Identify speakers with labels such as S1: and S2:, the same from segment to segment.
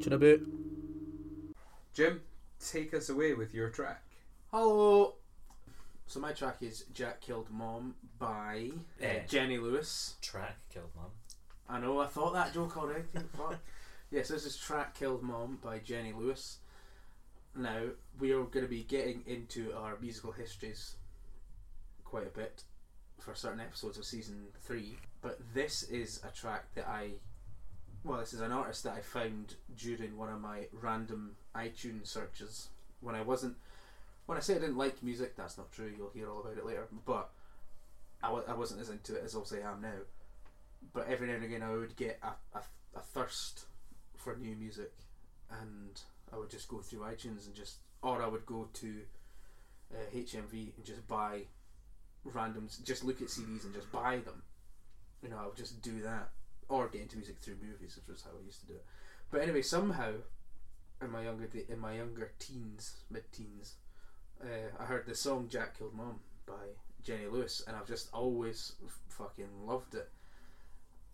S1: Catch you in a bit.
S2: Jim, take us away with your track.
S3: Hello. So my track is Jack Killed Mom by uh. Jenny Lewis.
S4: Track killed mum.
S3: I know, I thought that joke already. Fuck. Yes, this is Track Killed Mom by Jenny Lewis. Now, we are going to be getting into our musical histories quite a bit for certain episodes of season 3, but this is a track that I. Well, this is an artist that I found during one of my random iTunes searches. When I wasn't. When I say I didn't like music, that's not true, you'll hear all about it later, but I, wa- I wasn't as into it as obviously I am now. But every now and again I would get a, a, a thirst for new music and I would just go through iTunes and just or I would go to uh, HMV and just buy randoms just look at CDs and just buy them. You know I would just do that or get into music through movies which was how I used to do it but anyway somehow in my younger in my younger teens mid teens uh, I heard the song Jack Killed Mom by Jenny Lewis and I've just always f- fucking loved it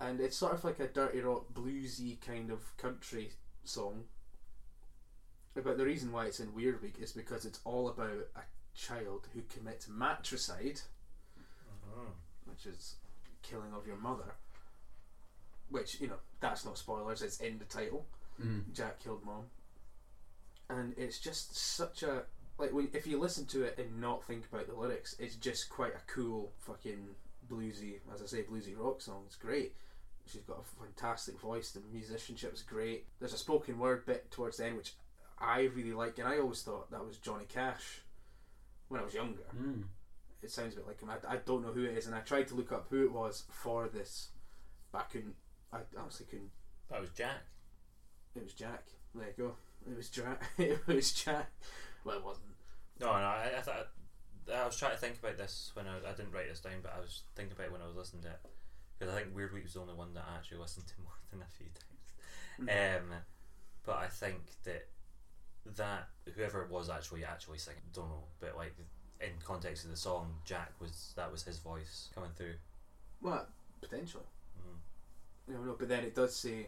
S3: and it's sort of like a dirty rock bluesy kind of country song. But the reason why it's in Weird Week is because it's all about a child who commits matricide,
S4: Mhm.
S3: which is killing of your mother. Which you know that's not spoilers; it's in the title.
S2: Mm.
S3: Jack killed mom, and it's just such a like when if you listen to it and not think about the lyrics, it's just quite a cool fucking bluesy, as I say, bluesy rock song. It's great. She's got a fantastic voice. The musicianship's great. There's a spoken word bit towards the end which I really like, and I always thought that was Johnny Cash when I was younger.
S2: Mm.
S3: It sounds a bit like him. I, I don't know who it is, and I tried to look up who it was for this, but I couldn't. I honestly couldn't
S4: That was Jack.
S3: it was Jack. There you go. It was Jack. it was Jack. Well, it wasn't.
S4: No, no, I, I thought I was trying to think about this when I, I didn't write this down, but I was thinking about it when I was listening to it because I think Weird Week was the only one that I actually listened to more than a few times. Um, but I think that that whoever it was actually actually singing, don't know, but like in context of the song, Jack was that was his voice coming through.
S3: Well, potentially. You know, no, but then it does say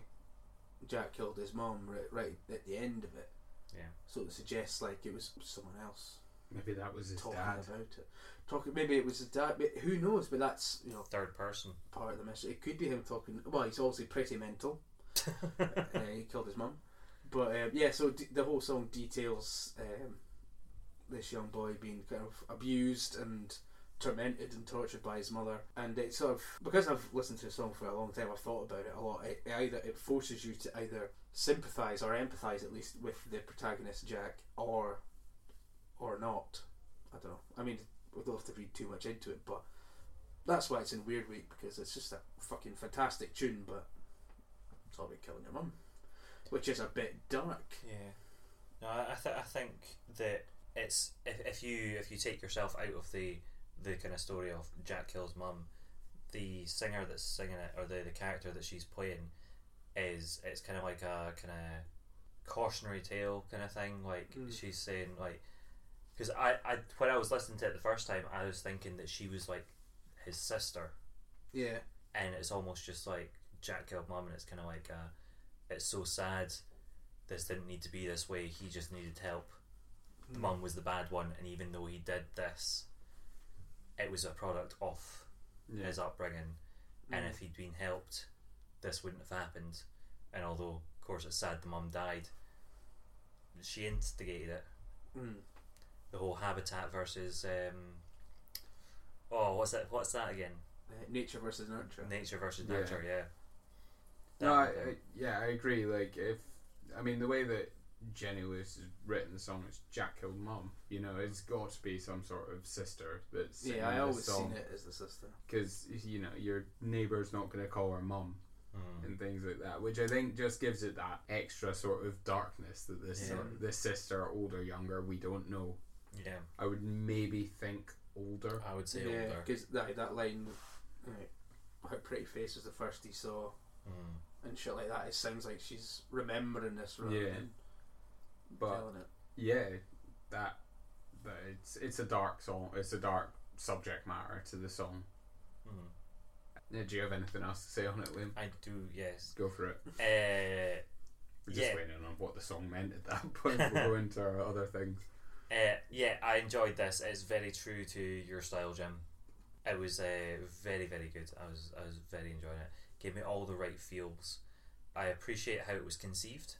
S3: Jack killed his mom right, right at the end of it.
S4: Yeah.
S3: So it suggests like it was someone else
S2: Maybe that was his
S3: talking
S2: dad.
S3: about it. Talking, maybe it was his dad. But who knows? But that's you know
S4: Third person.
S3: part of the mystery. It could be him talking. Well, he's obviously pretty mental. uh, he killed his mum. But um, yeah, so d- the whole song details um, this young boy being kind of abused and tormented and tortured by his mother, and it sort of because I've listened to the song for a long time, I've thought about it a lot. It, it either it forces you to either sympathise or empathise at least with the protagonist Jack, or or not. I don't know. I mean, we don't have to read too much into it, but that's why it's in Weird Week because it's just a fucking fantastic tune, but it's all about killing your mum, which is a bit dark.
S4: Yeah. No, I, th- I think that it's if, if you if you take yourself out of the the kind of story of Jack kills mum, the singer that's singing it or the, the character that she's playing is it's kind of like a kind of cautionary tale kind of thing. Like
S3: Mm.
S4: she's saying like because I, I when I was listening to it the first time, I was thinking that she was like his sister,
S3: Yeah,
S4: and it's almost just like Jack killed mum, and it's kind of like uh, it's so sad. This didn't need to be this way. He just needed help. The mum was the bad one, and even though he did this, it was a product of
S2: Yeah.
S4: his upbringing. And if he'd been helped, this wouldn't have happened. And although, of course, it's sad the mum died, she instigated it.
S3: Mm.
S4: The whole habitat versus um, oh, what's that? What's that again?
S3: Uh, nature versus nurture.
S4: Nature versus
S2: Yeah.
S4: nurture. Yeah.
S2: No, I, I, yeah, I agree. Like, if I mean the way that Jenny Lewis has written the song, it's Jack killed mum. You know, it's got to be some sort of sister that's
S3: yeah, I always
S2: song
S3: seen it as the sister.
S2: because you know your neighbour's not going to call her mum
S4: Mm.
S2: and things like that, which I think just gives it that extra sort of darkness that this
S4: Yeah.
S2: sort this sister, older, younger, we don't know.
S4: Yeah,
S2: I would maybe think older.
S4: I would say
S3: yeah,
S4: older.
S3: because that that line, like, her pretty face was the first he saw,
S4: Mm.
S3: and shit like that. It sounds like she's remembering this rather
S2: Yeah.
S3: than
S2: But yeah, that that it's it's a dark song. It's a dark subject matter to the song.
S4: Mm.
S2: Yeah, do you have anything else to say on it, Liam?
S4: I do, yes.
S2: Go for it.
S4: Uh,
S2: We're just
S4: Yeah.
S2: waiting on what the song meant at that point. We'll go into our other things.
S4: Uh, yeah, I enjoyed this. It's very true to your style, Jim. It was uh, very, very good. I was, I was very enjoying it. Gave me all the right feels. I appreciate how it was conceived,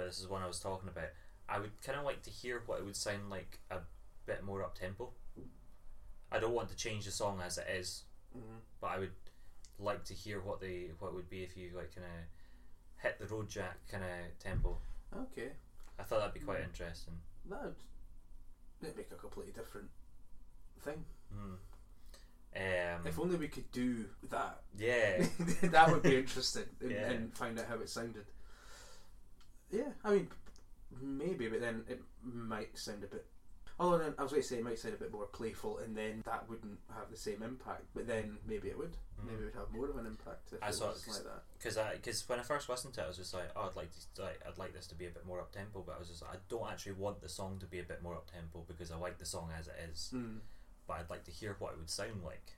S4: but this is one I was talking about. I would kind of like to hear what it would sound like a bit more up tempo. I don't want to change the song as it is,
S3: Mhm.
S4: but I would like to hear what the what it would be if you like kind of hit the road jack kind of tempo.
S3: Okay,
S4: I thought that'd be quite interesting.
S3: that would that'd make a completely different thing.
S4: Hmm. Um,
S3: If only we could do that.
S4: yeah,
S3: that would be interesting and,
S4: Yeah.
S3: and find out how it sounded. Yeah, I mean, maybe, but then it might sound a bit. Although then I was going to say it might sound a bit more playful, and then that wouldn't have the same impact. But then maybe it would. Maybe it would have more of an impact if
S4: I
S3: it
S4: saw
S3: was like that.
S4: because I because when I first listened to it, I was just like, oh, I'd like to, like, I'd like this to be a bit more up tempo, but I was just, like, I don't actually want the song to be a bit more up tempo because I like the song as it is,
S3: Mm.
S4: but I'd like to hear what it would sound like.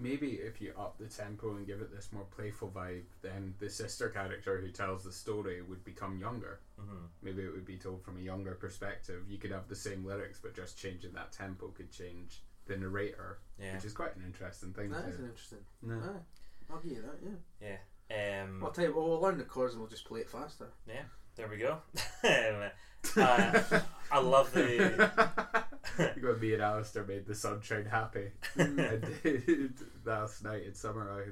S2: Maybe if you up the tempo and give it this more playful vibe, then the sister character who tells the story would become younger.
S4: hmm
S2: Maybe it would be told from a younger perspective. You could have the same lyrics, but just changing that tempo could change the narrator,
S4: Yeah,
S2: which is quite an interesting thing.
S3: That
S2: to
S3: is an interesting.
S2: no.
S3: Aye, I'll give you that. Yeah.
S4: yeah. Um,
S3: I'll tell you. Well, we'll learn the chords and we'll just play it faster. Yeah.
S4: There we go. um, uh, I love the.
S2: you got me and Alistair made the sunshine happy. I did last night in summer. I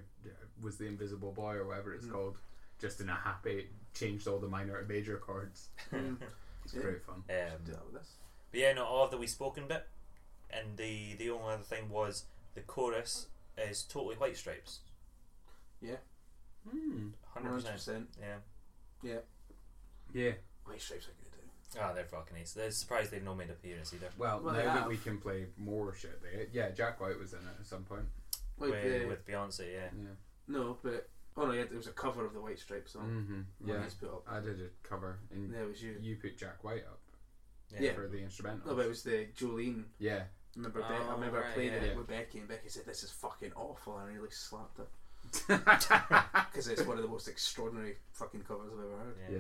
S2: was the Invisible Boy or whatever it's
S3: Mm.
S2: called, just in a happy. Changed all the minor to major chords.
S3: Mm.
S2: It's
S3: Yeah.
S2: great fun.
S4: Um,
S3: Do that with this.
S4: But yeah, no, all of the we spoken bit, and the the only other thing was the chorus is totally White Stripes, Yeah.
S2: Hmm.
S4: hundred
S3: One
S4: percent.
S3: percent.
S4: Yeah.
S2: Yeah.
S3: White stripes are good.
S4: Ah, they're fucking ace. They're surprised they've no made an appearance either.
S2: Well,
S3: Well, they
S2: now that we can play more shit, they, yeah, Jack White was in it at some point.
S3: Like
S4: with,
S3: the,
S4: with Beyonce, yeah.
S2: Yeah.
S3: no, but oh no, yeah, it was a cover of the White Stripes song.
S2: Mm-hmm. Yeah.
S3: put up.
S2: I did a cover, and
S3: Yeah, it was you.
S2: you put Jack White up
S3: Yeah.
S2: for the instrumental.
S3: No, but it was the Jolene.
S2: yeah.
S3: I Remember, Be- I
S4: Oh,
S3: remember
S4: right,
S3: playing
S4: yeah.
S3: it
S2: Yeah.
S3: with Becky, and Becky said, "This is fucking awful," and I really slapped her because it's one of the most extraordinary fucking covers I've ever heard.
S4: Yeah.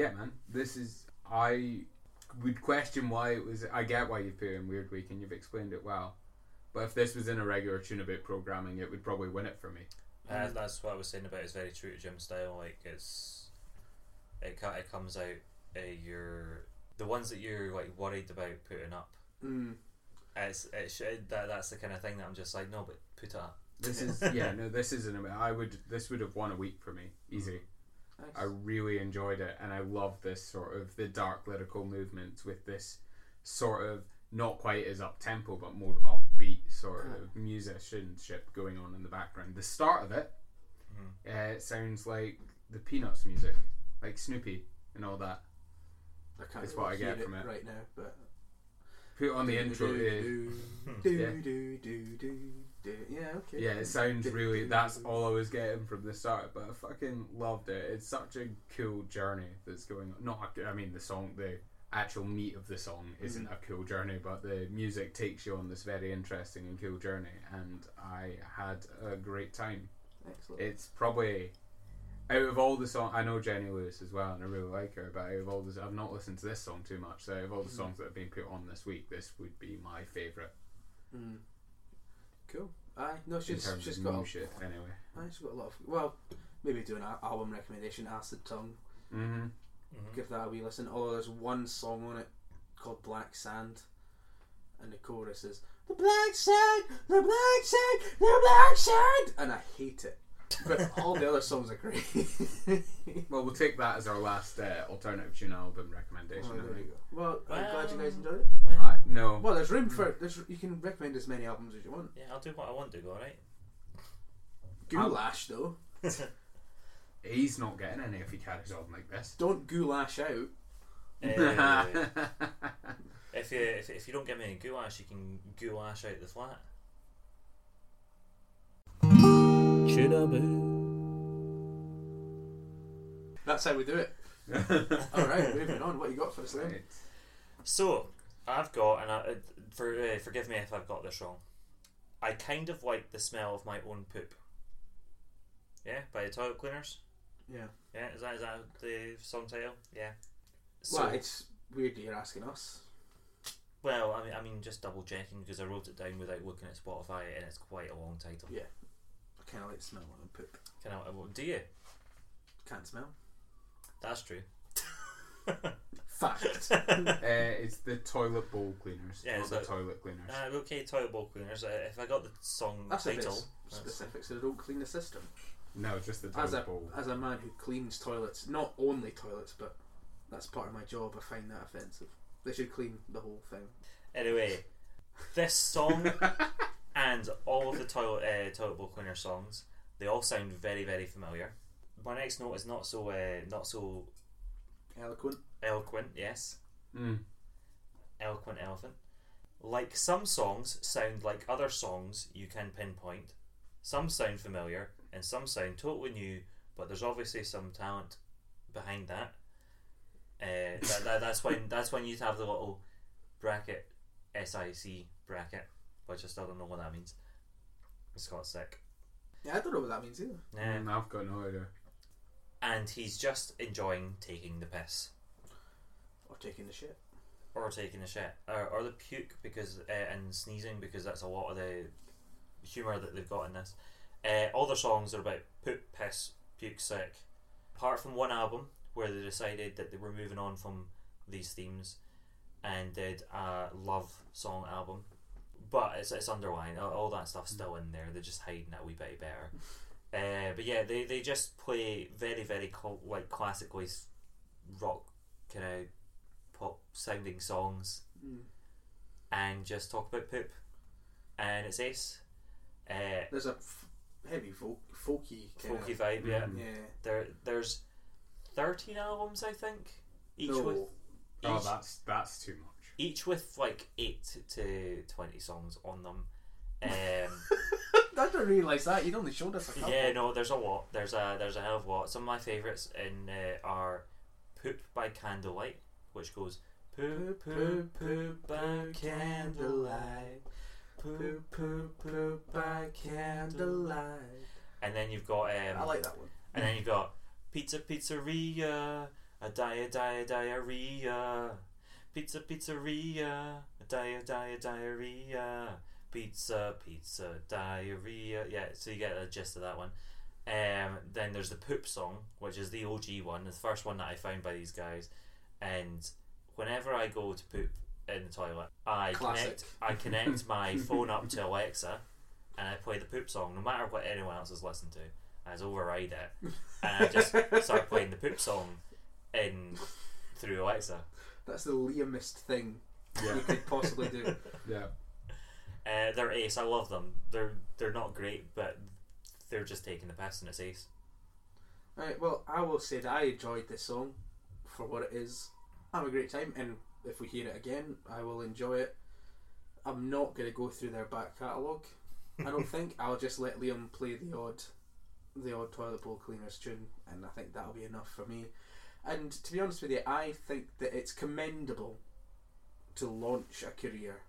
S2: Yeah, man. This is I would question why it was. I get why you put it in Weird Week, and you've explained it well. But if this was in a regular tune about programming, it would probably win it for me.
S4: Uh,
S3: Mm.
S4: that's what I was saying about. It's very true to Jim's style. Like it's, it ca- it comes out. Uh, you're the ones that you're like worried about putting up.
S3: mm,
S4: It's it should, that that's the kind of thing that I'm just like no, but put it up.
S2: This is yeah, no, this isn't. I would. This would have won a week for me, easy.
S3: Nice.
S2: I really enjoyed it, and I love this sort of the dark lyrical movements with this sort of not quite as up tempo, but more upbeat sort of musicianship going on in the background. The start of it,
S4: Mhm.
S2: uh, it sounds like the Peanuts music, like Snoopy and all that.
S3: I can't
S2: It's what I get from it.
S3: right now, but
S2: Put it on the intro. uh,
S3: Do, do, do, do, do, do. Yeah, okay.
S2: Yeah, it sounds really. That's all I was getting from the start, but I fucking loved it. It's such a cool journey that's going on. Not, I mean, the song, the actual meat of the song isn't
S3: Mm.
S2: a cool journey, but the music takes you on this very interesting and cool journey, and I had a great time.
S3: Excellent.
S2: It's probably out of all the songs. I know Jenny Lewis as well, and I really like her. But out of all the, I've not listened to this song too much. So out of all the
S3: Mhm.
S2: songs that have been put on this week, this would be my favorite
S3: Mm. Cool. Aye, no,
S2: in
S3: she's
S2: terms
S3: she's
S2: of
S3: got
S2: new
S3: a,
S2: shit. Anyway.
S3: aye, she's got a lot of well, maybe do an al- album recommendation. Acid Tongue.
S2: Mm-hmm.
S4: Mhm.
S3: Give that a wee listen. Although there's one song on it called Black Sand, and the chorus is the black sand, the black sand, the black sand, and I hate it. But all the other songs are great.
S2: Well, we'll take that as our last uh, alternative tune album recommendation.
S3: Oh, there
S2: think.
S3: you go. Well, I'm glad you guys enjoyed it.
S4: Well,
S2: Uh, no.
S3: Well, there's room for there's you can recommend as many albums as you want.
S4: yeah, I'll do what I want to go. All right.
S3: Goulash though,
S2: He's not getting any if he carries on like this.
S3: don't goulash out.
S4: Uh, if you if, if you don't get me any goulash, you can goulash out the flat.
S3: That's how we do it. All right, moving on. What you got for us then?
S4: So I've got, and I, uh, for uh, forgive me if I've got this wrong. I kind of like the smell of my own poop. Yeah, by the toilet cleaners.
S3: Yeah.
S4: Yeah, is that is that the song title? Yeah.
S3: well, it's weird that you're asking us.
S4: Well, I mean, I mean, just double checking because I wrote it down without looking at Spotify, and it's quite a long title.
S3: Yeah. I kind of like the smell of poop.
S4: Can I, well, do you?
S3: Can't smell.
S4: That's true.
S3: Fact.
S2: uh, it's the toilet bowl cleaners.
S4: Yeah,
S2: not
S4: it's
S2: the
S4: like-
S2: toilet cleaners.
S4: Uh, okay, toilet bowl cleaners. Uh, if I got the song
S3: That's a bit
S4: title,
S3: s-
S4: that's-
S3: specific, so they don't clean the system.
S2: no, just the toilet
S3: As a
S2: bowl.
S3: as a man who cleans toilets, not only toilets, but that's part of my job. I find that offensive. They should clean the whole thing.
S4: Anyway, this song and all of the toilet uh, toilet bowl cleaner songs, they all sound very very familiar. My next note is not so uh, not so
S3: Eloquent.
S4: eloquent. Yes,
S2: Mm.
S4: eloquent elephant. Like some songs sound like other songs you can pinpoint. Some sound familiar and some sound totally new, but there's obviously some talent behind that. Uh, that, that that's when that's when you have the little bracket SIC bracket, which I still don't know what that means. It's got sick.
S3: Yeah, I don't know what that means either.
S4: Yeah.
S2: Mm, I've got no idea.
S4: And he's just enjoying taking the piss.
S3: Or taking the shit.
S4: or taking the shit, or, or the puke because uh, and sneezing because that's a lot of the humor that they've got in this. Uh, all their songs are about poop, piss, puke, sick. Apart from one album where they decided that they were moving on from these themes and did a love song album, but it's it's underlined. All, all that stuff's still in there. They're just hiding it a wee bit better. Uh, but yeah, they, they just play very very cl- like classically s- rock kind of pop sounding songs
S3: Mm.
S4: and just talk about poop, and it's ace. Uh,
S3: There's a f- heavy folk, folky kind
S4: folky
S3: of.
S4: vibe, yeah.
S2: Mhm.
S3: Yeah.
S4: There, there's thirteen albums, I think, each
S3: No.
S4: with
S2: Oh,
S4: each,
S2: that's that's too much.
S4: Each with like eight to twenty songs on them. Um,
S3: I didn't realise that. You'd only showed us a couple.
S4: yeah, no, there's a lot. There's a there's a hell of a lot. Some of my favourites in uh, are "Poop" by Candlelight, which goes "Poop, poop, poop by candlelight."
S3: Poop, poop, poop by candlelight.
S4: And then you've got um,
S3: I like that one.
S4: And then you've got pizza pizzeria, a dia dia diarrhea, pizza pizzeria, dia dia diarrhea, pizza pizza diarrhea. Yeah, so you get the gist of that one. Um, then there's the poop song, which is the OG one, the first one that I found by these guys. And whenever I go to poop in the toilet, I
S3: Classic.
S4: connect I connect my phone up to Alexa, and I play the poop song, no matter what anyone else is listening to. I just override it and I just start playing the poop song in through Alexa.
S3: That's the Liamist thing
S2: Yeah,
S3: you could possibly do.
S2: yeah.
S4: Uh, they're ace. I love them. They're they're not great, but they're just taking the piss and it's ace.
S3: Right, well, I will say that I enjoyed this song for what it is. I have a great time, and if we hear it again, I will enjoy it. I'm not going to go through their back catalogue. I don't think I'll just let Liam play the odd, the odd toilet bowl cleaners tune, and I think that'll be enough for me. And to be honest with you, I think that it's commendable to launch a career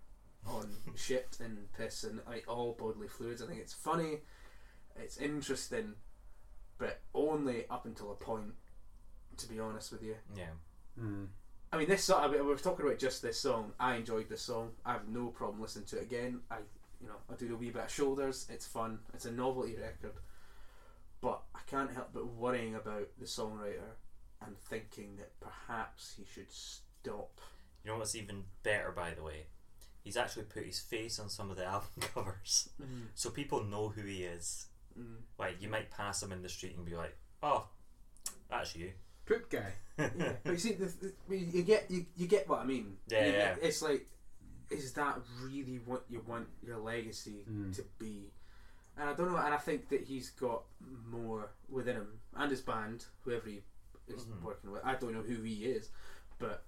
S3: on shit and piss and like all bodily fluids. I think it's funny, it's interesting, but only up until a point. To be honest with you,
S4: Yeah.
S2: Mm.
S3: I mean, this song. I mean, we're talking about just this song. I enjoyed this song. I have no problem listening to it again. I, you know, I do a wee bit of shoulders. It's fun. It's a novelty record, but I can't help but worrying about the songwriter and thinking that perhaps he should stop.
S4: You know what's even better, by the way? He's actually put his face on some of the album covers, so people know who he is.
S3: Mm.
S4: Like you might pass him in the street and be like, "Oh, that's you."
S2: Poop guy.
S3: yeah, but you see, the, the, you get you, you get what I mean.
S4: Yeah,
S3: You-
S4: yeah.
S3: It's like, is that really what you want your legacy
S2: Mm.
S3: to be? And I don't know. And I think that he's got more within him and his band, whoever he is
S4: Mhm.
S3: working with. I don't know who he is, but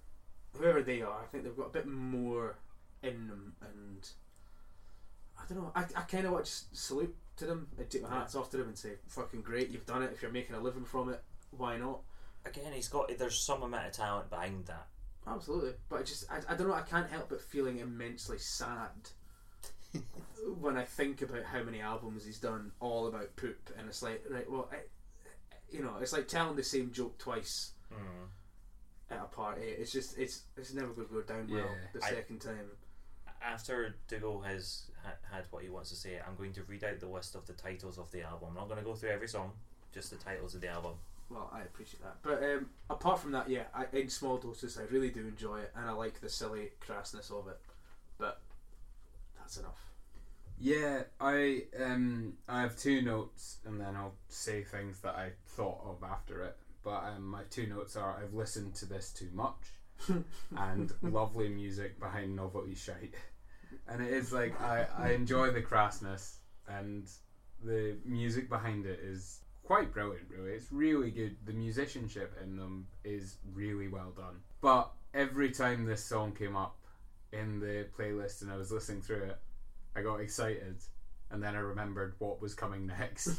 S3: whoever they are, I think they've got a bit more in them. And I don't know. I, I kind of to salute to them I take my hats off to them and say, "Fucking great, you've done it. If you're making a living from it, why not?"
S4: Again, he's got. There's some amount of talent behind that.
S3: Absolutely, but I just I, I don't know. I can't help but feeling immensely sad when I think about how many albums he's done all about poop, and it's like right, well, I, you know, it's like telling the same joke twice
S4: Mm.
S3: at a party. It's just it's it's never going to go down well
S2: Yeah.
S3: the
S4: I-
S3: second time.
S4: After Dougal has ha- had what he wants to say, I'm going to read out the list of the titles of the album. I'm not going to go through every song, just the titles of the album.
S3: Well, I appreciate that, but um, apart from that, yeah, I, in small doses, I really do enjoy it, and I like the silly crassness of it. But that's enough.
S2: Yeah, I um I have two notes and then I'll say things that I thought of after it. But um, my two notes are I've listened to this too much and lovely music behind novelty shite. And it is like I, I enjoy the crassness and the music behind it is quite brilliant really. It's really good. The musicianship in them is really well done. But every time this song came up in the playlist and I was listening through it, I got excited and then I remembered what was coming next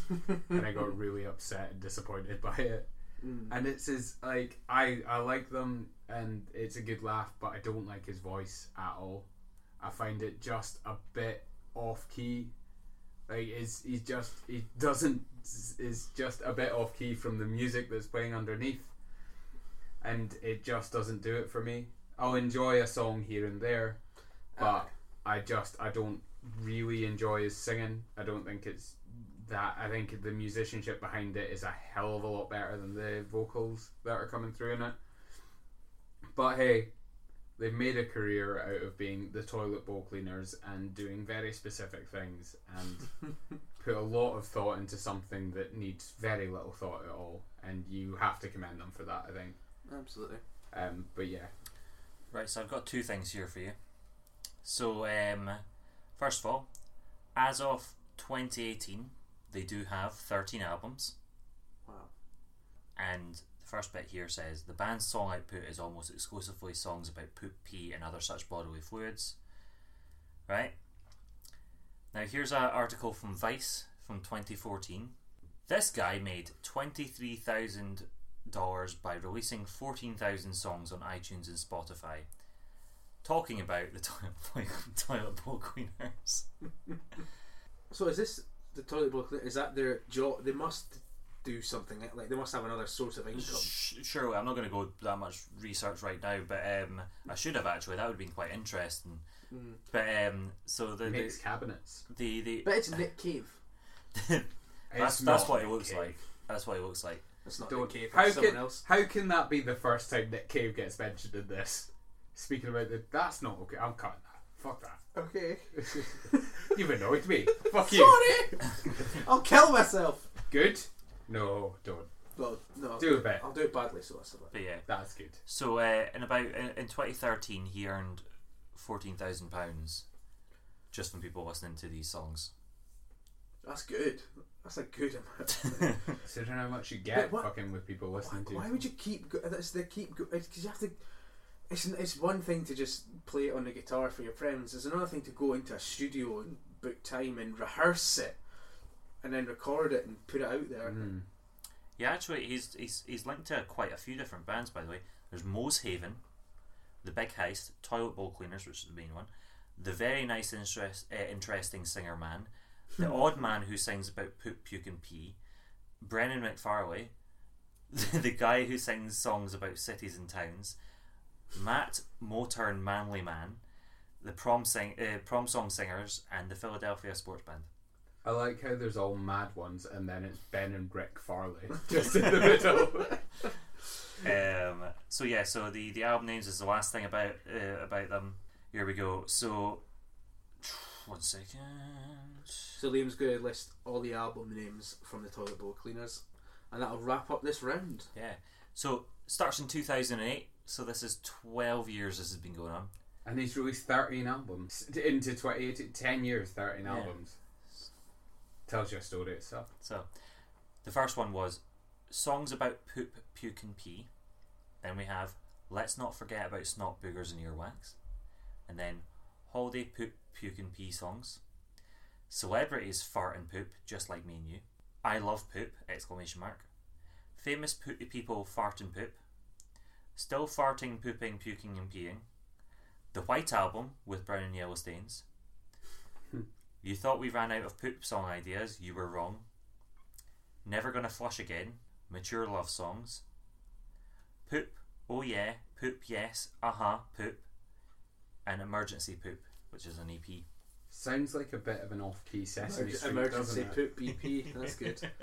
S2: and I got really upset and disappointed by it.
S3: Mm.
S2: And it's his like I I like them and it's a good laugh, but I don't like his voice at all. I find it just a bit off key. Like is he's just he doesn't is just a bit off key from the music that's playing underneath, and it just doesn't do it for me. I'll enjoy a song here and there, but I just I don't really enjoy his singing. I don't think it's that. I think the musicianship behind it is a hell of a lot better than the vocals that are coming through in it. But hey, they've made a career out of being the toilet bowl cleaners and doing very specific things and put a lot of thought into something that needs very little thought at all. And you have to commend them for that, I think.
S3: Absolutely.
S2: Um, but yeah,
S4: Right, so I've got two things here for you. So, um, first of all, as of 2018, they do have 13 albums,
S3: Wow.
S4: and the first bit here says the band's song output is almost exclusively songs about poop, pee, and other such bodily fluids. Right? Now, here's an article from Vice from 2014. This guy made $23,000 by releasing 14,000 songs on iTunes and Spotify. Talking about the toilet, toilet bowl cleaners.
S3: So is this the toilet bowl? cleaner? Is that their job? They must do something like they must have another source of income.
S4: Sh- Surely, I'm not going to go that much research right now, but um, I should have actually. That would have been quite interesting.
S3: Mm.
S4: But um, so the
S2: makes
S4: the
S2: cabinets.
S4: the, the
S3: But it's Nick Cave.
S4: that's that's
S2: not
S4: what it looks
S2: Cave.
S4: like. That's what it looks like.
S3: That's not
S2: Don't-
S3: Nick Cave.
S2: How
S3: someone
S2: can
S3: else.
S2: how can that be the first time Nick Cave gets mentioned in this? Speaking about the that's not okay. I'm cutting that. Fuck that.
S3: Okay.
S2: You've annoyed me. Fuck you.
S3: Sorry. I'll kill myself.
S2: Good. No, don't.
S3: Well, no.
S2: Do a bit.
S3: I'll do it badly, so that's a bit.
S4: But yeah.
S2: That's good.
S4: So uh, in about in, in 2013, he earned fourteen thousand pounds just from people listening to these songs.
S3: That's good. That's a good amount.
S2: Considering how much you get
S3: But what-
S2: fucking with people
S3: why,
S2: listening to.
S3: why would you keep? Go- that's they keep because you have to. It's it's one thing to just play it on the guitar for your friends. It's another thing to go into a studio and book time and rehearse it, and then record it and put it out there.
S2: Mm.
S4: Yeah, actually, he's he's he's linked to quite a few different bands. By the way, there's Moe's Haven, The Big Heist, Toilet Bowl Cleaners, which is the main one, the very nice, interest, uh, interesting singer man, the odd man who sings about poop, puke, and pee, Brennan McFarley, the guy who sings songs about cities and towns, Matt Moturn Manly Man, the prom sing uh, prom song singers, and the Philadelphia Sports Band.
S2: I like how there's all mad ones and then it's Ben and Rick Farley just in the middle.
S4: um, so yeah, so the, the album names is the last thing about uh, about them. Here we go. So one second.
S3: So Liam's going to list all the album names from the Toilet Bowl Cleaners, and that'll wrap up this round.
S4: Yeah. So starts in two thousand and eight. So this is twelve years this has been going on.
S2: and he's released 13 albums. Into 2018, 10 years, 13
S4: Yeah.
S2: albums. Tells you a story itself.
S4: So the first one was songs about poop, puke, and pee. Then we have let's not forget about snot boogers and earwax, and then holiday poop, puke, and pee songs. Celebrities fart and poop, just like me and you. I love poop! Exclamation mark. Famous poopy people fart and poop. Still farting, pooping, puking, and peeing. The White Album with brown and yellow stains. Hmm. you thought we ran out of poop song ideas? You were wrong. Never Gonna Flush Again, Mature Love Songs, Poop, Oh Yeah, Poop Yes, Aha, Poop, and Emergency Poop, which is an EP.
S2: Sounds like a bit of an off-key Sesame Street,
S3: Emergency
S2: doesn't it?
S3: poop BP. That's good.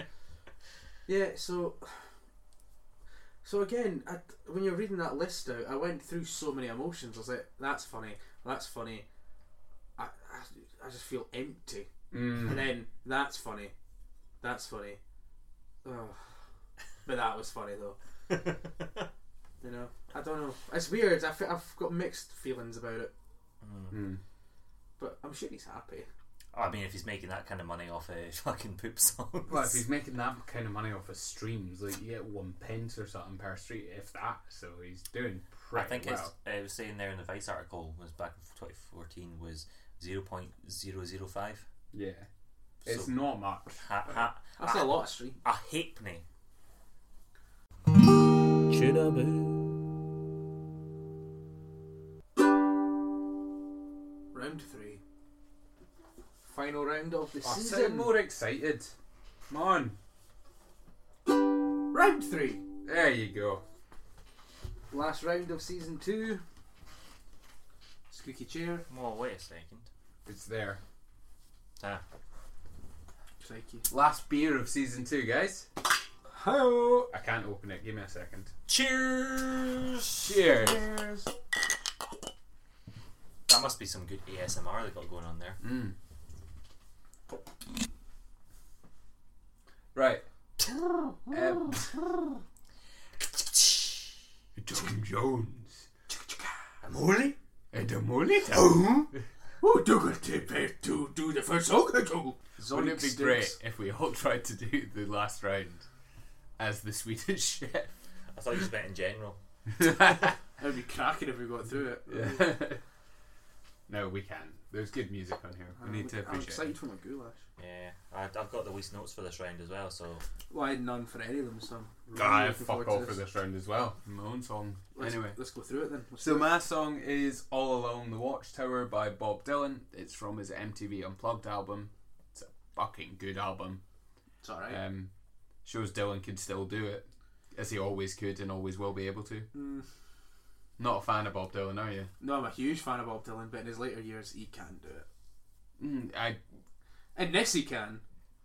S3: Yeah, so so again, I, when you're reading that list out, I went through so many emotions. I was like, "That's funny, that's funny." I, I, I just feel empty, and
S2: Mm.
S3: then that's funny, that's funny. Oh, but that was funny though. You know, I don't know. It's weird. I fe- I've got mixed feelings about it,
S4: Mm.
S2: Mm.
S3: but I'm sure he's happy.
S4: I mean, if he's making that kind of money off a fucking poop song.
S2: Well, if he's making that kind of money off of streams, like you get one pence or something per street, if that. So he's doing
S4: I
S2: pretty
S4: think
S2: well.
S4: it's, it was saying there in the Vice article was back in 2014 was 0.005.
S2: yeah, it's
S4: So-
S2: not much.
S4: Ha, ha,
S3: That's a lot of stream.
S4: a halfpenny.
S3: Round three. Final round of the
S2: Oh,
S3: season.
S2: sound more excited. Come on,
S3: Round three.
S2: there you go.
S3: Last round of season two. Squeaky chair.
S4: Well, wait a second.
S2: It's there.
S4: Ah,
S3: Crikey.
S2: Last beer of season two, guys.
S3: Hello.
S2: I can't open it. Give me a second.
S4: cheers!
S2: Cheers.
S3: Cheers.
S4: That must be some good ASMR they got going on there.
S2: Mm. Right. Um, Tom Jones.
S4: Molly?
S2: And a mullet.
S3: Oh, do good to to do the first song.
S2: Wouldn't it be great if we all tried to do the last round as the Swedish chef?
S4: I thought you just meant in general.
S3: That would be cracking if we got through it.
S2: Yeah. no, we can. There's good music on here. We need to
S3: I'm
S2: appreciate
S3: excited
S2: it.
S3: for my goulash.
S4: Yeah, I, I've got the least notes for this round as well, so
S3: Well, I had none for any of them, so I'm really
S2: I
S3: looking
S2: fuck all
S3: to
S2: for this round as well. My own song.
S3: Let's,
S2: Anyway.
S3: let's go through it then. Let's
S2: So
S3: do it.
S2: my song is All Along the Watchtower by Bob Dylan. It's from his MTV Unplugged album. It's a fucking good album.
S3: it's alright.
S2: Um, shows Dylan can still do it, as he always could and always will be able to.
S3: Mm,
S2: Not a fan of Bob Dylan, are you?
S3: no, I'm a huge fan of Bob Dylan, but in his later years, he can't do it.
S2: Mm, I
S3: And this he can,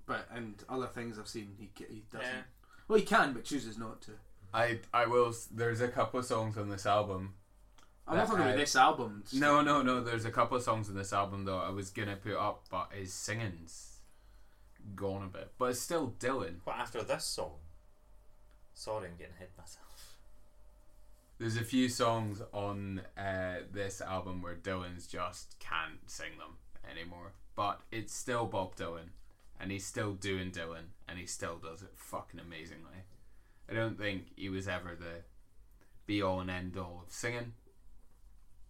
S3: but and other things I've seen, he he doesn't.
S4: Yeah.
S3: Well, he can, but chooses not to.
S2: I I will. There's a couple of songs on this album.
S3: I'm not talking
S2: I-
S3: about this album. just-
S2: No, no, no. There's a couple of songs on this album though I was gonna put up, but his singing's gone a bit. But it's still Dylan.
S4: But after this song, sorry, I'm getting ahead of myself.
S2: There's a few songs on uh, this album where Dylan's just can't sing them anymore. But it's still Bob Dylan, and he's still doing Dylan, and he still does it fucking amazingly. I don't think he was ever the be all and end all of singing,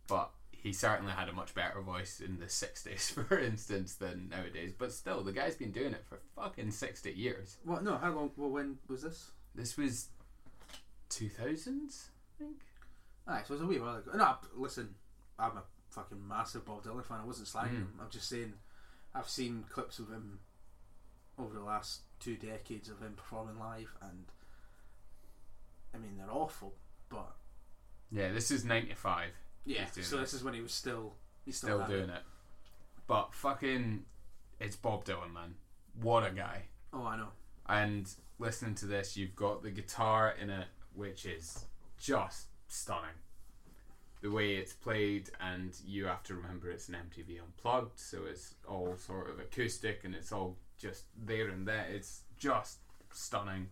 S2: but he certainly had a much better voice in the 60s, for instance, than nowadays. But still, the guy's been doing it for fucking 60 years.
S3: What? No. How long? Well, when was this?
S2: This was 2000s, I think.
S3: Aye, so it was a wee while ago. No, listen, I'm a fucking massive Bob Dylan fan. I wasn't slagging
S2: Mm.
S3: him. I'm just saying, I've seen clips of him over the last two decades of him performing live, and I mean they're awful. But
S2: Yeah, this is 95.
S3: yeah, so this is when he was still he's still,
S2: Still
S3: had
S2: doing it. But fucking, it's Bob Dylan, man. What a guy.
S3: Oh, I know.
S2: And listening to this, you've got the guitar in it, which is just stunning. The way it's played, and you have to remember it's an MTV Unplugged, so it's all sort of acoustic and it's all just there and there. It's just stunning.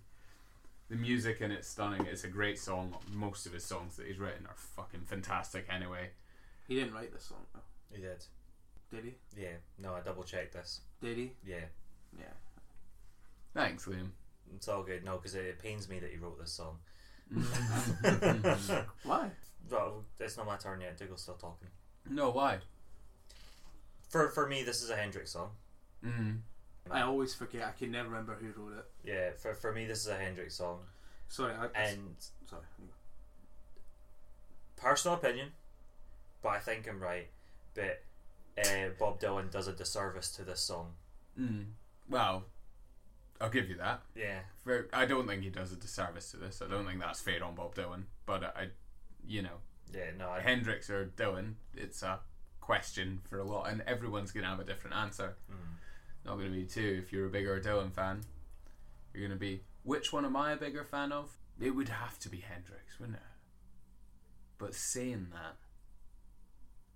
S2: The music in it's stunning. It's a great song. Most of his songs that he's written are fucking fantastic anyway.
S3: He didn't write this song, though.
S4: He did.
S3: did he?
S4: Yeah. No, I double checked this.
S3: Did he?
S4: Yeah.
S3: Yeah.
S2: Thanks, Liam.
S4: It's all good. No, because it pains me that he wrote this song.
S3: Why?
S4: Well, it's not my turn yet. Dougal's still talking.
S2: no, why?
S4: For for me, this is a Hendrix song.
S2: Mm.
S3: I always forget. I can never remember who wrote it.
S4: Yeah. For for me, this is a Hendrix song.
S3: Sorry, I,
S4: And
S3: sorry.
S4: personal opinion, but I think I'm right. But uh, Bob Dylan does a disservice to this song.
S2: Mm. Well, I'll give you that.
S4: Yeah.
S2: I don't think he does a disservice to this. I don't think that's fair on Bob Dylan. But I, you know,
S4: Yeah. No. I,
S2: Hendrix or Dylan, it's a question for a lot, and everyone's gonna have a different answer.
S4: Mm.
S2: Not gonna be two. If you're a bigger Dylan fan, you're gonna be which one am I a bigger fan of? It would have to be Hendrix, wouldn't it? But saying that,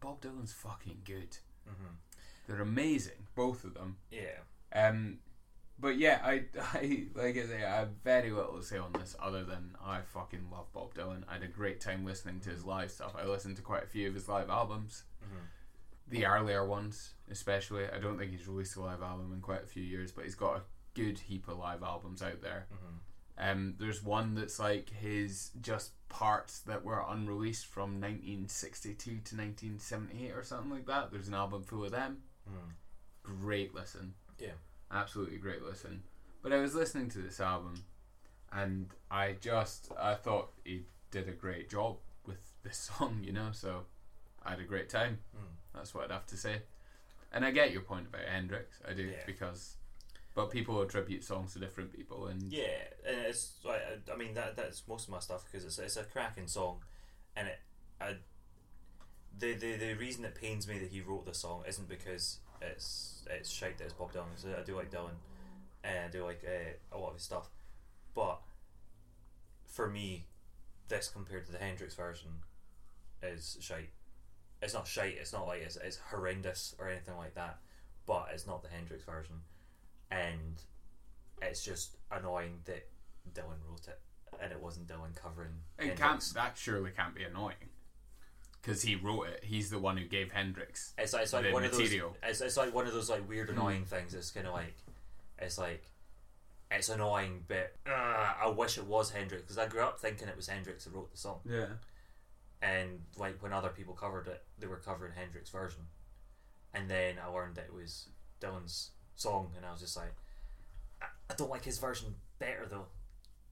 S2: Bob Dylan's fucking good.
S4: Mhm.
S2: They're amazing, both of them.
S4: Yeah.
S2: Um, but yeah, I, I like I say, I have very little to say on this other than I fucking love Bob Dylan. I had a great time listening to his live stuff. I listened to quite a few of his live albums,
S4: Mhm.
S2: the earlier ones especially. I don't think he's released a live album in quite a few years, but he's got a good heap of live albums out there.
S4: Mhm.
S2: Um, there's one that's like his just parts that were unreleased from 1962 to 1978 or something like that. There's an album full of them.
S4: Mhm.
S2: Great listen.
S4: Yeah.
S2: Absolutely great listen. But I was listening to this album, and I just I thought he did a great job with this song, you know. So I had a great time.
S4: Mm.
S2: That's what I'd have to say. And I get your point about Hendrix. I do
S4: Yeah.
S2: because, but people attribute songs to different people, and
S4: Yeah, and it's like I- I mean that that's most of my stuff because it's it's a cracking song, and it I the the the reason it pains me that he wrote the song isn't because it's it's shite that it's Bob Dylan. 'cause I do like Dylan, and I do like uh, a lot of his stuff, but for me, this compared to the Hendrix version is shite. It's not shite. It's not like it's it's horrendous or anything like that, but it's not the Hendrix version, and it's just annoying that Dylan wrote it and it wasn't Dylan covering.
S2: it can't. That surely can't be annoying. Because he wrote it. He's the one who gave Hendrix.
S4: It's like, it's like
S2: the
S4: one of
S2: material.
S4: those. It's, it's like one of those like weird annoying things. It's kind of like, it's like, it's annoying, but uh, I wish it was Hendrix because I grew up thinking it was Hendrix who wrote the song,
S2: Yeah.
S4: and like when other people covered it, they were covering Hendrix version, and then I learned that it was Dylan's song, and I was just like, I, I don't like his version better though,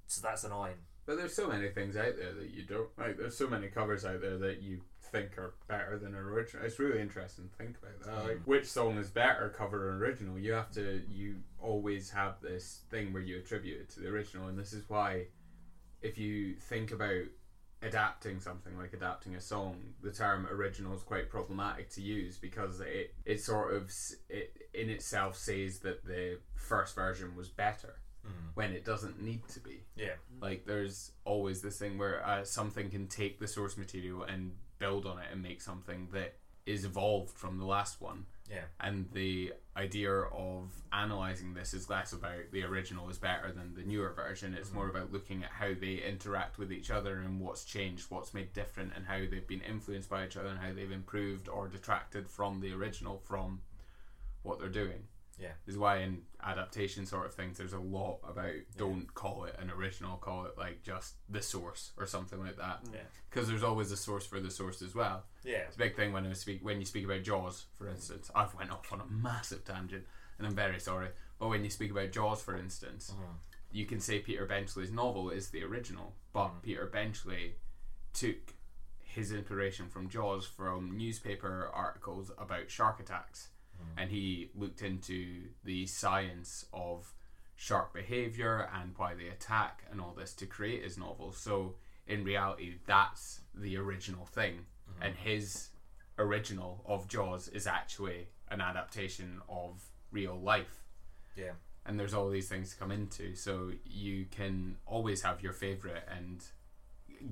S4: so that's annoying.
S2: But there's so many things out there that you don't like. There's so many covers out there that you think are better than original. It's really interesting to think about that. Like, which song is better, cover or original? You have to. You always have this thing where you attribute it to the original, and this is why, if you think about adapting something like adapting a song, the term original is quite problematic to use because it it sort of it in itself says that the first version was better
S4: Mm.
S2: when it doesn't need to be.
S4: Yeah,
S2: Like there's always this thing where uh, something can take the source material and build on it and make something that is evolved from the last one.
S4: yeah,
S2: And the idea of analyzing this is less about the original is better than the newer version. It's mm-hmm. more about looking at how they interact with each other and what's changed, what's made different, and how they've been influenced by each other and how they've improved or detracted from the original from what they're doing.
S4: Yeah,
S2: This is why in adaptation sort of things there's a lot about don't call it an original, call it like just the source or something like that.
S4: yeah,
S2: Because there's always a source for the source as well.
S4: yeah.
S2: It's a big thing when I speak when you speak about Jaws, for instance. I've went off on a massive tangent, and I'm very sorry. But when you speak about Jaws, for instance,
S4: Mhm.
S2: you can say Peter Benchley's novel is the original, but
S4: Mhm.
S2: Peter Benchley took his inspiration from Jaws from newspaper articles about shark attacks, Mm-hmm. and he looked into the science of shark behavior and why they attack and all this to create his novel. So in reality, that's the original thing, mm-hmm. and his original of Jaws is actually an adaptation of real life.
S4: Yeah,
S2: and there's all these things to come into. So you can always have your favorite and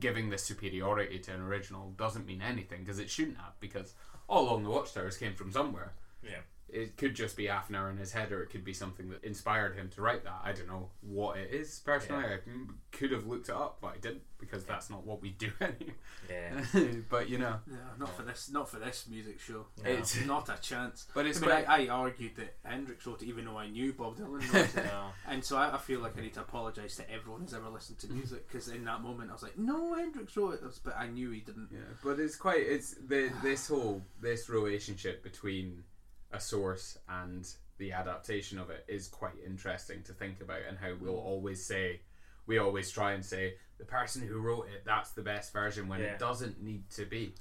S2: giving the superiority to an original doesn't mean anything because it shouldn't have because all along the watchtowers came from somewhere
S4: yeah,
S2: it could just be half an hour in his head or it could be something that inspired him to write that i don't know what it is personally
S4: Yeah.
S2: i could have looked it up but i didn't because that's not what we do anyway
S4: yeah.
S2: but you know
S3: Yeah, not for this. Not for this music show.
S4: No.
S2: it's
S3: Not a chance.
S2: but it's
S3: I mean,
S2: quite
S3: I, I argued that Hendrix wrote it, even though I knew Bob Dylan wrote it.
S4: no.
S3: And so I, I feel like I need to apologise to everyone who's ever listened to music because in that moment I was like, no, Hendrix wrote it, but I knew he didn't.
S2: Yeah, but it's quite it's the this whole this relationship between a source and the adaptation of it is quite interesting to think about and how we'll mm. always say we always try and say the person who wrote it that's the best version when
S4: Yeah.
S2: it doesn't need to be.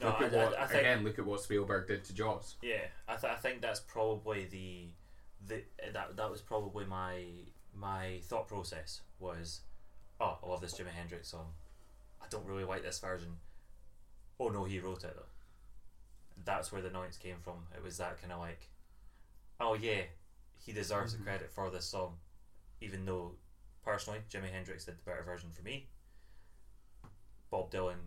S4: No,
S2: look at
S4: I- I-
S2: what
S4: I think-
S2: again look at what Spielberg did to Jaws.
S4: Yeah, I, th- I think that's probably the the that that was probably my my thought process was, oh, I love this Jimi Hendrix song. I don't really like this version. Oh no, he wrote it though. That's where the annoyance came from. It was that kind of like, oh yeah, he deserves
S2: Mhm.
S4: the credit for this song, even though personally Jimi Hendrix did the better version for me. Bob Dylan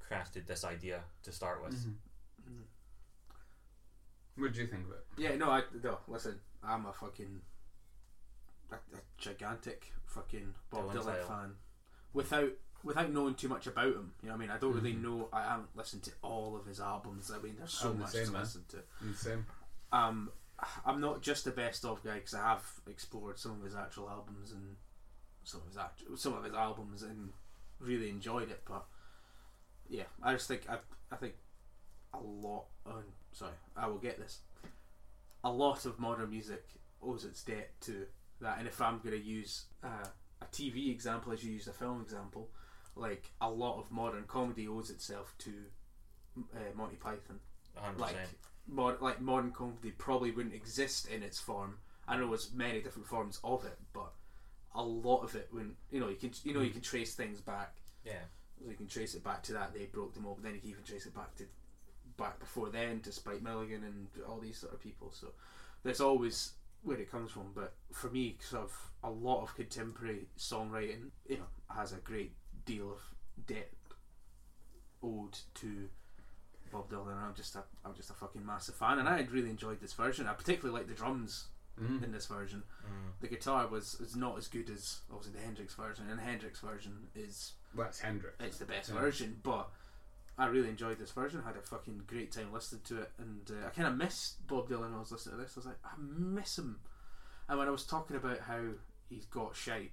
S4: crafted this idea to start with.
S2: Mm-hmm.
S3: Mm.
S2: What do you think of it?
S3: Yeah, no, I no. Listen, I'm a fucking a, a gigantic fucking Bob
S4: Dylan
S3: Dylan fan. Without without knowing too much about him, you know, what I mean, I don't really
S2: Mhm.
S3: know. I haven't listened to all of his albums. I mean, there's so
S2: I'm the
S3: much
S2: same,
S3: to
S2: man.
S3: listen to.
S2: The same.
S3: Um, I'm not just the best of guy because I have explored some of his actual albums and some of his act- some of his albums and really enjoyed it. But yeah, I just think I I think a lot on sorry I will get this. A lot of modern music owes its debt to that, and if I'm going to use uh, a TV example as you used a film example, like a lot of modern comedy owes itself to uh, Monty Python
S4: hundred
S3: like
S4: percent.
S3: mod, like modern comedy probably wouldn't exist in its form. I know there's many different forms of it, but a lot of it when you know you can you know you can trace things back.
S4: Yeah,
S3: So you can trace it back to that they broke them all, but then you can even trace it back to back before then to Spike Milligan and all these sort of people. So that's always where it comes from. But for me, sort of a lot of contemporary songwriting, you know, has a great deal of debt owed to Bob Dylan. And I'm just a I'm just a fucking massive fan, and I had really enjoyed this version. I particularly like the drums
S2: Mm.
S3: in this version.
S4: mm.
S3: The guitar was is not as good as obviously the Hendrix version, and the Hendrix version is
S2: Well, that's Hendrix.
S3: it's the best
S2: Yeah.
S3: version, but I really enjoyed this version. I had a fucking great time listening to it, and uh, I kind of missed Bob Dylan when I was listening to this. I was like, I miss him. And when I was talking about how he's got shite,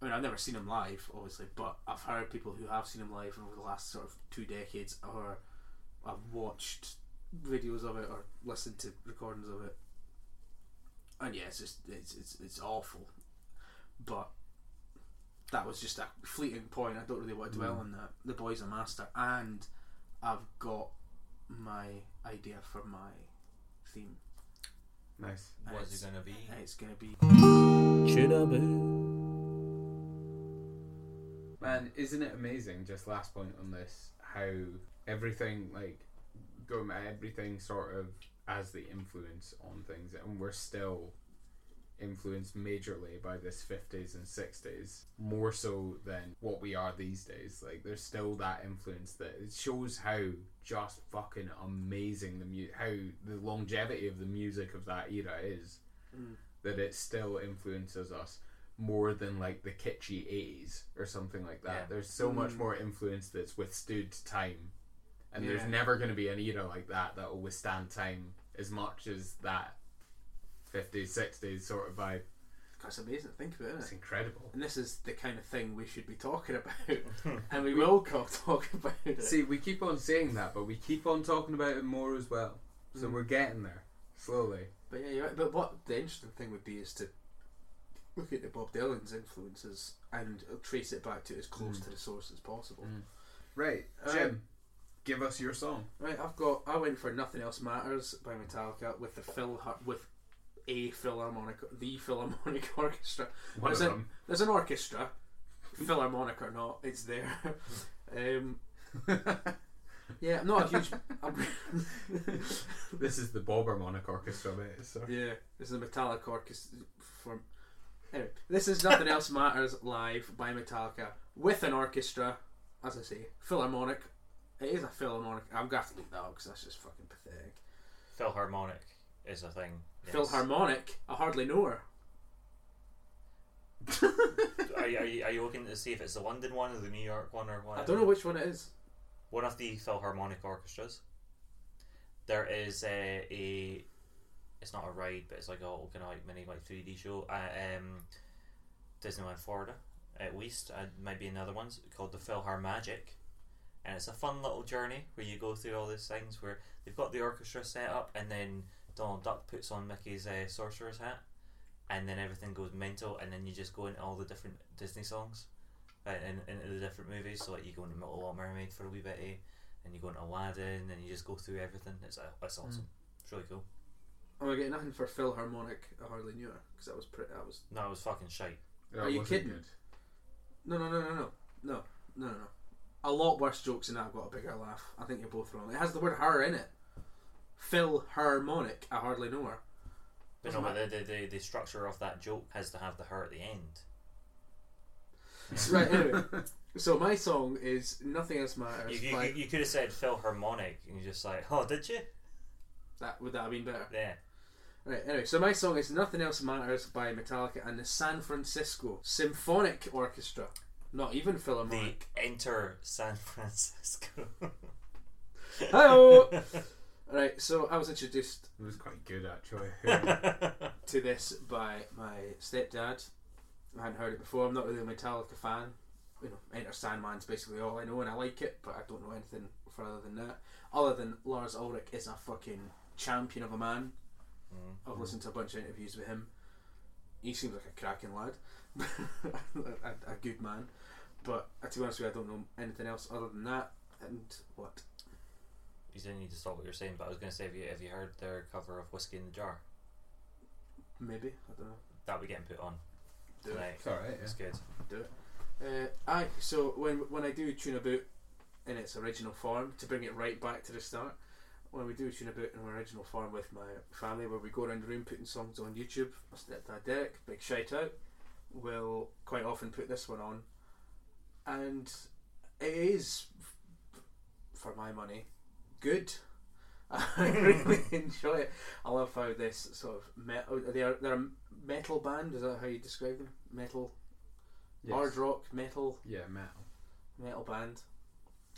S3: I mean, I've never seen him live, obviously, but I've heard people who have seen him live over the last sort of two decades, or I've watched videos of it or listened to recordings of it. And yeah, it's just it's it's, it's awful, but that was just a fleeting point. I don't really want to dwell
S2: Mm.
S3: on that. The boy's a master, and I've got my idea for my theme.
S2: Nice.
S4: What's it gonna be?
S3: It's gonna be
S2: Man, isn't it amazing? Just last point on this, how everything like going everything sort of as the influence on things, and we're still influenced majorly by this 50s and 60s more so than what we are these days like there's still that influence that it shows how just fucking amazing the mu- how the longevity of the music of that era is
S3: Mm.
S2: that it still influences us more than like the kitschy 80s or something like that
S4: Yeah.
S2: there's so much
S3: Mm.
S2: more influence that's withstood time and
S3: Yeah.
S2: there's never going to be an era like that that will withstand time as much as that 50s 60s sort of vibe
S3: That's amazing. Think about it.
S2: it's incredible
S3: And this is the kind of thing we should be talking about, and we will talk about it.
S2: see we keep on saying that but we keep on talking about it more as well so
S3: Mm.
S2: we're getting there slowly
S3: But yeah, you're right. But what the interesting thing would be is to look at the Bob Dylan's influences and trace it back to as close
S2: Mm.
S3: to the source as possible.
S2: right
S3: Um,
S2: Jim give us your song
S3: Right, I've got. I went for "Nothing Else Matters" by Metallica with the Phil with a Philharmonic, the Philharmonic Orchestra.
S2: one
S3: Is
S2: of
S3: it-
S2: them
S3: There's an orchestra, Philharmonic or not, it's there. um, yeah, I'm not a huge. I'm,
S2: this is the Bob Harmonic Orchestra mate so
S3: yeah, this is a Metallica orchestra. From anyway, this is "Nothing Else Matters" live by Metallica with an orchestra. As I say, Philharmonic. It is a Philharmonic. I'm gonna have to leave that out because that's just fucking pathetic.
S4: Philharmonic is a thing. yes.
S3: Philharmonic. I hardly know her.
S4: are, you, are, you, are you looking to see if it's the London one or the New York one or what?
S3: I don't know which one it is.
S4: One of the Philharmonic orchestras. There is a, a it's not a ride, but it's like a kind of like mini like three D show at um, Disneyland, Florida. At least, uh, might be another one's called the PhilharMagic, and it's a fun little journey where you go through all these things where they've got the orchestra set up, and then Donald Duck puts on Mickey's uh, sorcerer's hat, and then everything goes mental, and then you just go into all the different Disney songs, uh, in, into the different movies. So like you go into Little Mermaid for a wee bit, eh? and you go into Aladdin, and you just go through everything. It's uh, it's awesome. It's really cool.
S3: Oh, I get nothing for Philharmonic. I hardly knew her because that was pretty. That was.
S4: No, it was fucking shite.
S2: Yeah,
S3: Are you kidding?
S2: good.
S3: No, no, no, no, no, no, no, no. no. A lot worse jokes, and I've got a bigger laugh. I think you're both wrong. It has the word "her" in it. Philharmonic. I hardly know her.
S4: But no, but the, the, the, the structure of that joke has to have the her at the end.
S3: right. Anyway, so my song is "Nothing Else Matters."
S4: You, you,
S3: by-
S4: you could have said Philharmonic, and you're just like, oh, did you?
S3: that would that have been better?
S4: Yeah.
S3: Right, anyway, so my song is Nothing Else Matters by Metallica and the San Francisco Symphonic Orchestra. Not even
S4: The
S3: Philharmonic.
S4: Enter San Francisco.
S3: Hello! right, so I was introduced
S2: It was quite good actually.
S3: to this by my stepdad. I hadn't heard it before. I'm not really a Metallica fan. You know, Enter Sandman's basically all I know, and I like it, but I don't know anything further than that. Other than Lars Ulrich is a fucking champion of a man.
S4: Mm.
S3: I've listened to a bunch of interviews with him. He seems like a cracking lad, a, a good man. But uh, to be honest with you, I don't know anything else other than that. And what?
S4: You didn't need to stop what you're saying, but I was going to say, have you, have you heard their cover of Whiskey in the Jar?
S3: Maybe I don't know.
S4: That we getting put on
S3: Do it.
S4: tonight.
S2: it's alright.
S4: It's good. Do it.
S3: Uh, aye, so when when I do tune a boot in its original form, to bring it right back to the start, when we do tune a boot in our original form with my family, where we go around the room putting songs on YouTube, my stepdad Derek, big shout out, will quite often put this one on, and it is, for my money, good. I really enjoy it. I love how this sort of metal. Oh, they're they're a metal band. Is that how you describe them? Metal
S2: Yes.
S3: hard rock metal
S2: Yeah, metal.
S3: metal band.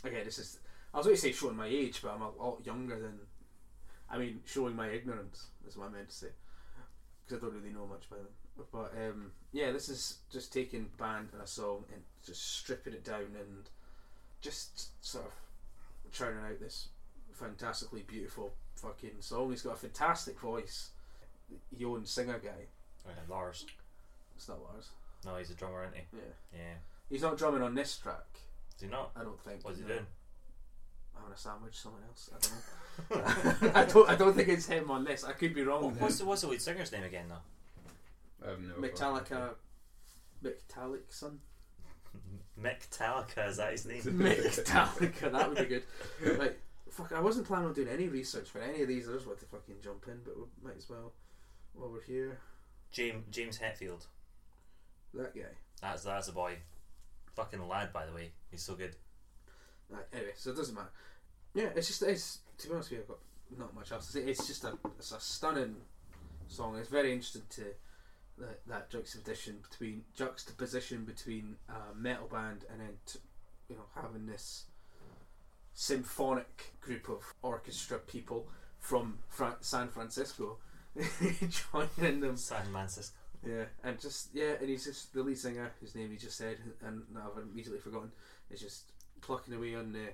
S3: Okay, this is. I was going to say showing my age, but I'm a lot younger than. I mean, showing my ignorance is what I meant to say, because I don't really know much about them. But um, yeah, this is just taking band and a song and just stripping it down and just sort of churning out this fantastically beautiful fucking song. He's got a fantastic voice. Yon singer guy.
S4: Okay, Lars.
S3: It's not Lars.
S4: No, he's a drummer, isn't he?
S3: Yeah,
S4: Yeah.
S3: he's not drumming on this track.
S4: Is he not?
S3: I don't think.
S4: What's he
S3: no.
S4: doing?
S3: Having a sandwich, someone else. I don't know. I don't. I don't think it's him on this. I could be wrong.
S4: What's, the, what's the lead singer's name again, though?
S2: I have no
S3: Metallica, Metallic son.
S4: Metallica, is that his name?
S3: Metallica. That would be good. Like, fuck. I wasn't planning on doing any research for any of these. I just wanted to fucking jump in, but we might as well while we're here.
S4: James James Hetfield.
S3: That guy.
S4: That's that's a boy. Fucking lad, by the way. He's so good.
S3: Right, anyway, so it doesn't matter. Yeah, it's just it's to be honest with you, I've got not much else to say. It's just a it's a stunning song. It's very interesting to that that juxtaposition between juxtaposition between a metal band and then t- you know having this symphonic group of orchestra people from Fra- San Francisco joining them
S4: San Francisco.
S3: yeah, and just yeah, and he's just the lead singer, whose name he just said, and I've immediately forgotten. Is just plucking away on the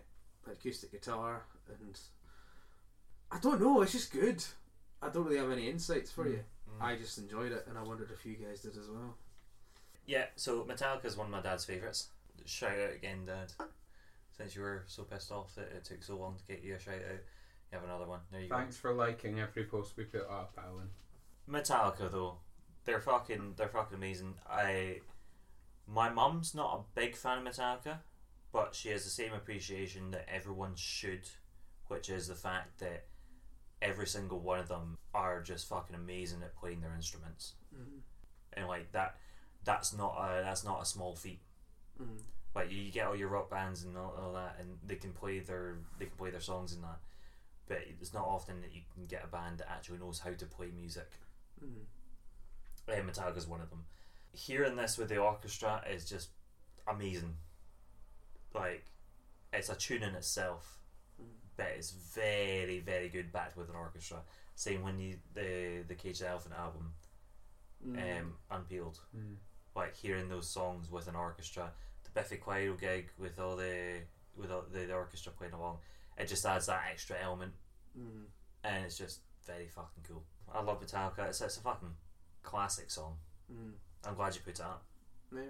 S3: acoustic guitar, and I don't know. It's just good. I don't really have any insights for you.
S4: Mm.
S3: I just enjoyed it, and I wondered if you guys did as well.
S4: Yeah, so Metallica is one of my dad's favourites. Shout out again, Dad. Since you were so pissed off that it took so long to get you a shout out, you have another one. There you
S2: Thanks for liking every post we put up, Alan.
S4: go. Metallica though, they're fucking they're fucking amazing. I my mum's not a big fan of Metallica, but she has the same appreciation that everyone should, which is the fact that every single one of them are just fucking amazing at playing their instruments.
S3: Mm.
S4: And like that that's not a that's not a small feat.
S3: Mm.
S4: Like you get all your rock bands and all, all that, and they can play their they can play their songs and that. But it's not often that you can get a band that actually knows how to play music.
S3: Mm.
S4: Uh, Metallica's one of them. Hearing this with the orchestra is just amazing. Like, it's a tune in itself, but it's very, very good backed with an orchestra. Same when you the the Cage the Elephant album,
S3: Mm.
S4: um, Unpeeled.
S2: Mm.
S4: Like hearing those songs with an orchestra, the Biffy Clyro gig with all the with all the, the orchestra playing along, it just adds that extra element,
S3: Mm.
S4: and it's just very fucking cool. I love Metallica. It's, it's a fucking classic song.
S3: Mm.
S4: I'm glad you put it up.
S3: Yeah.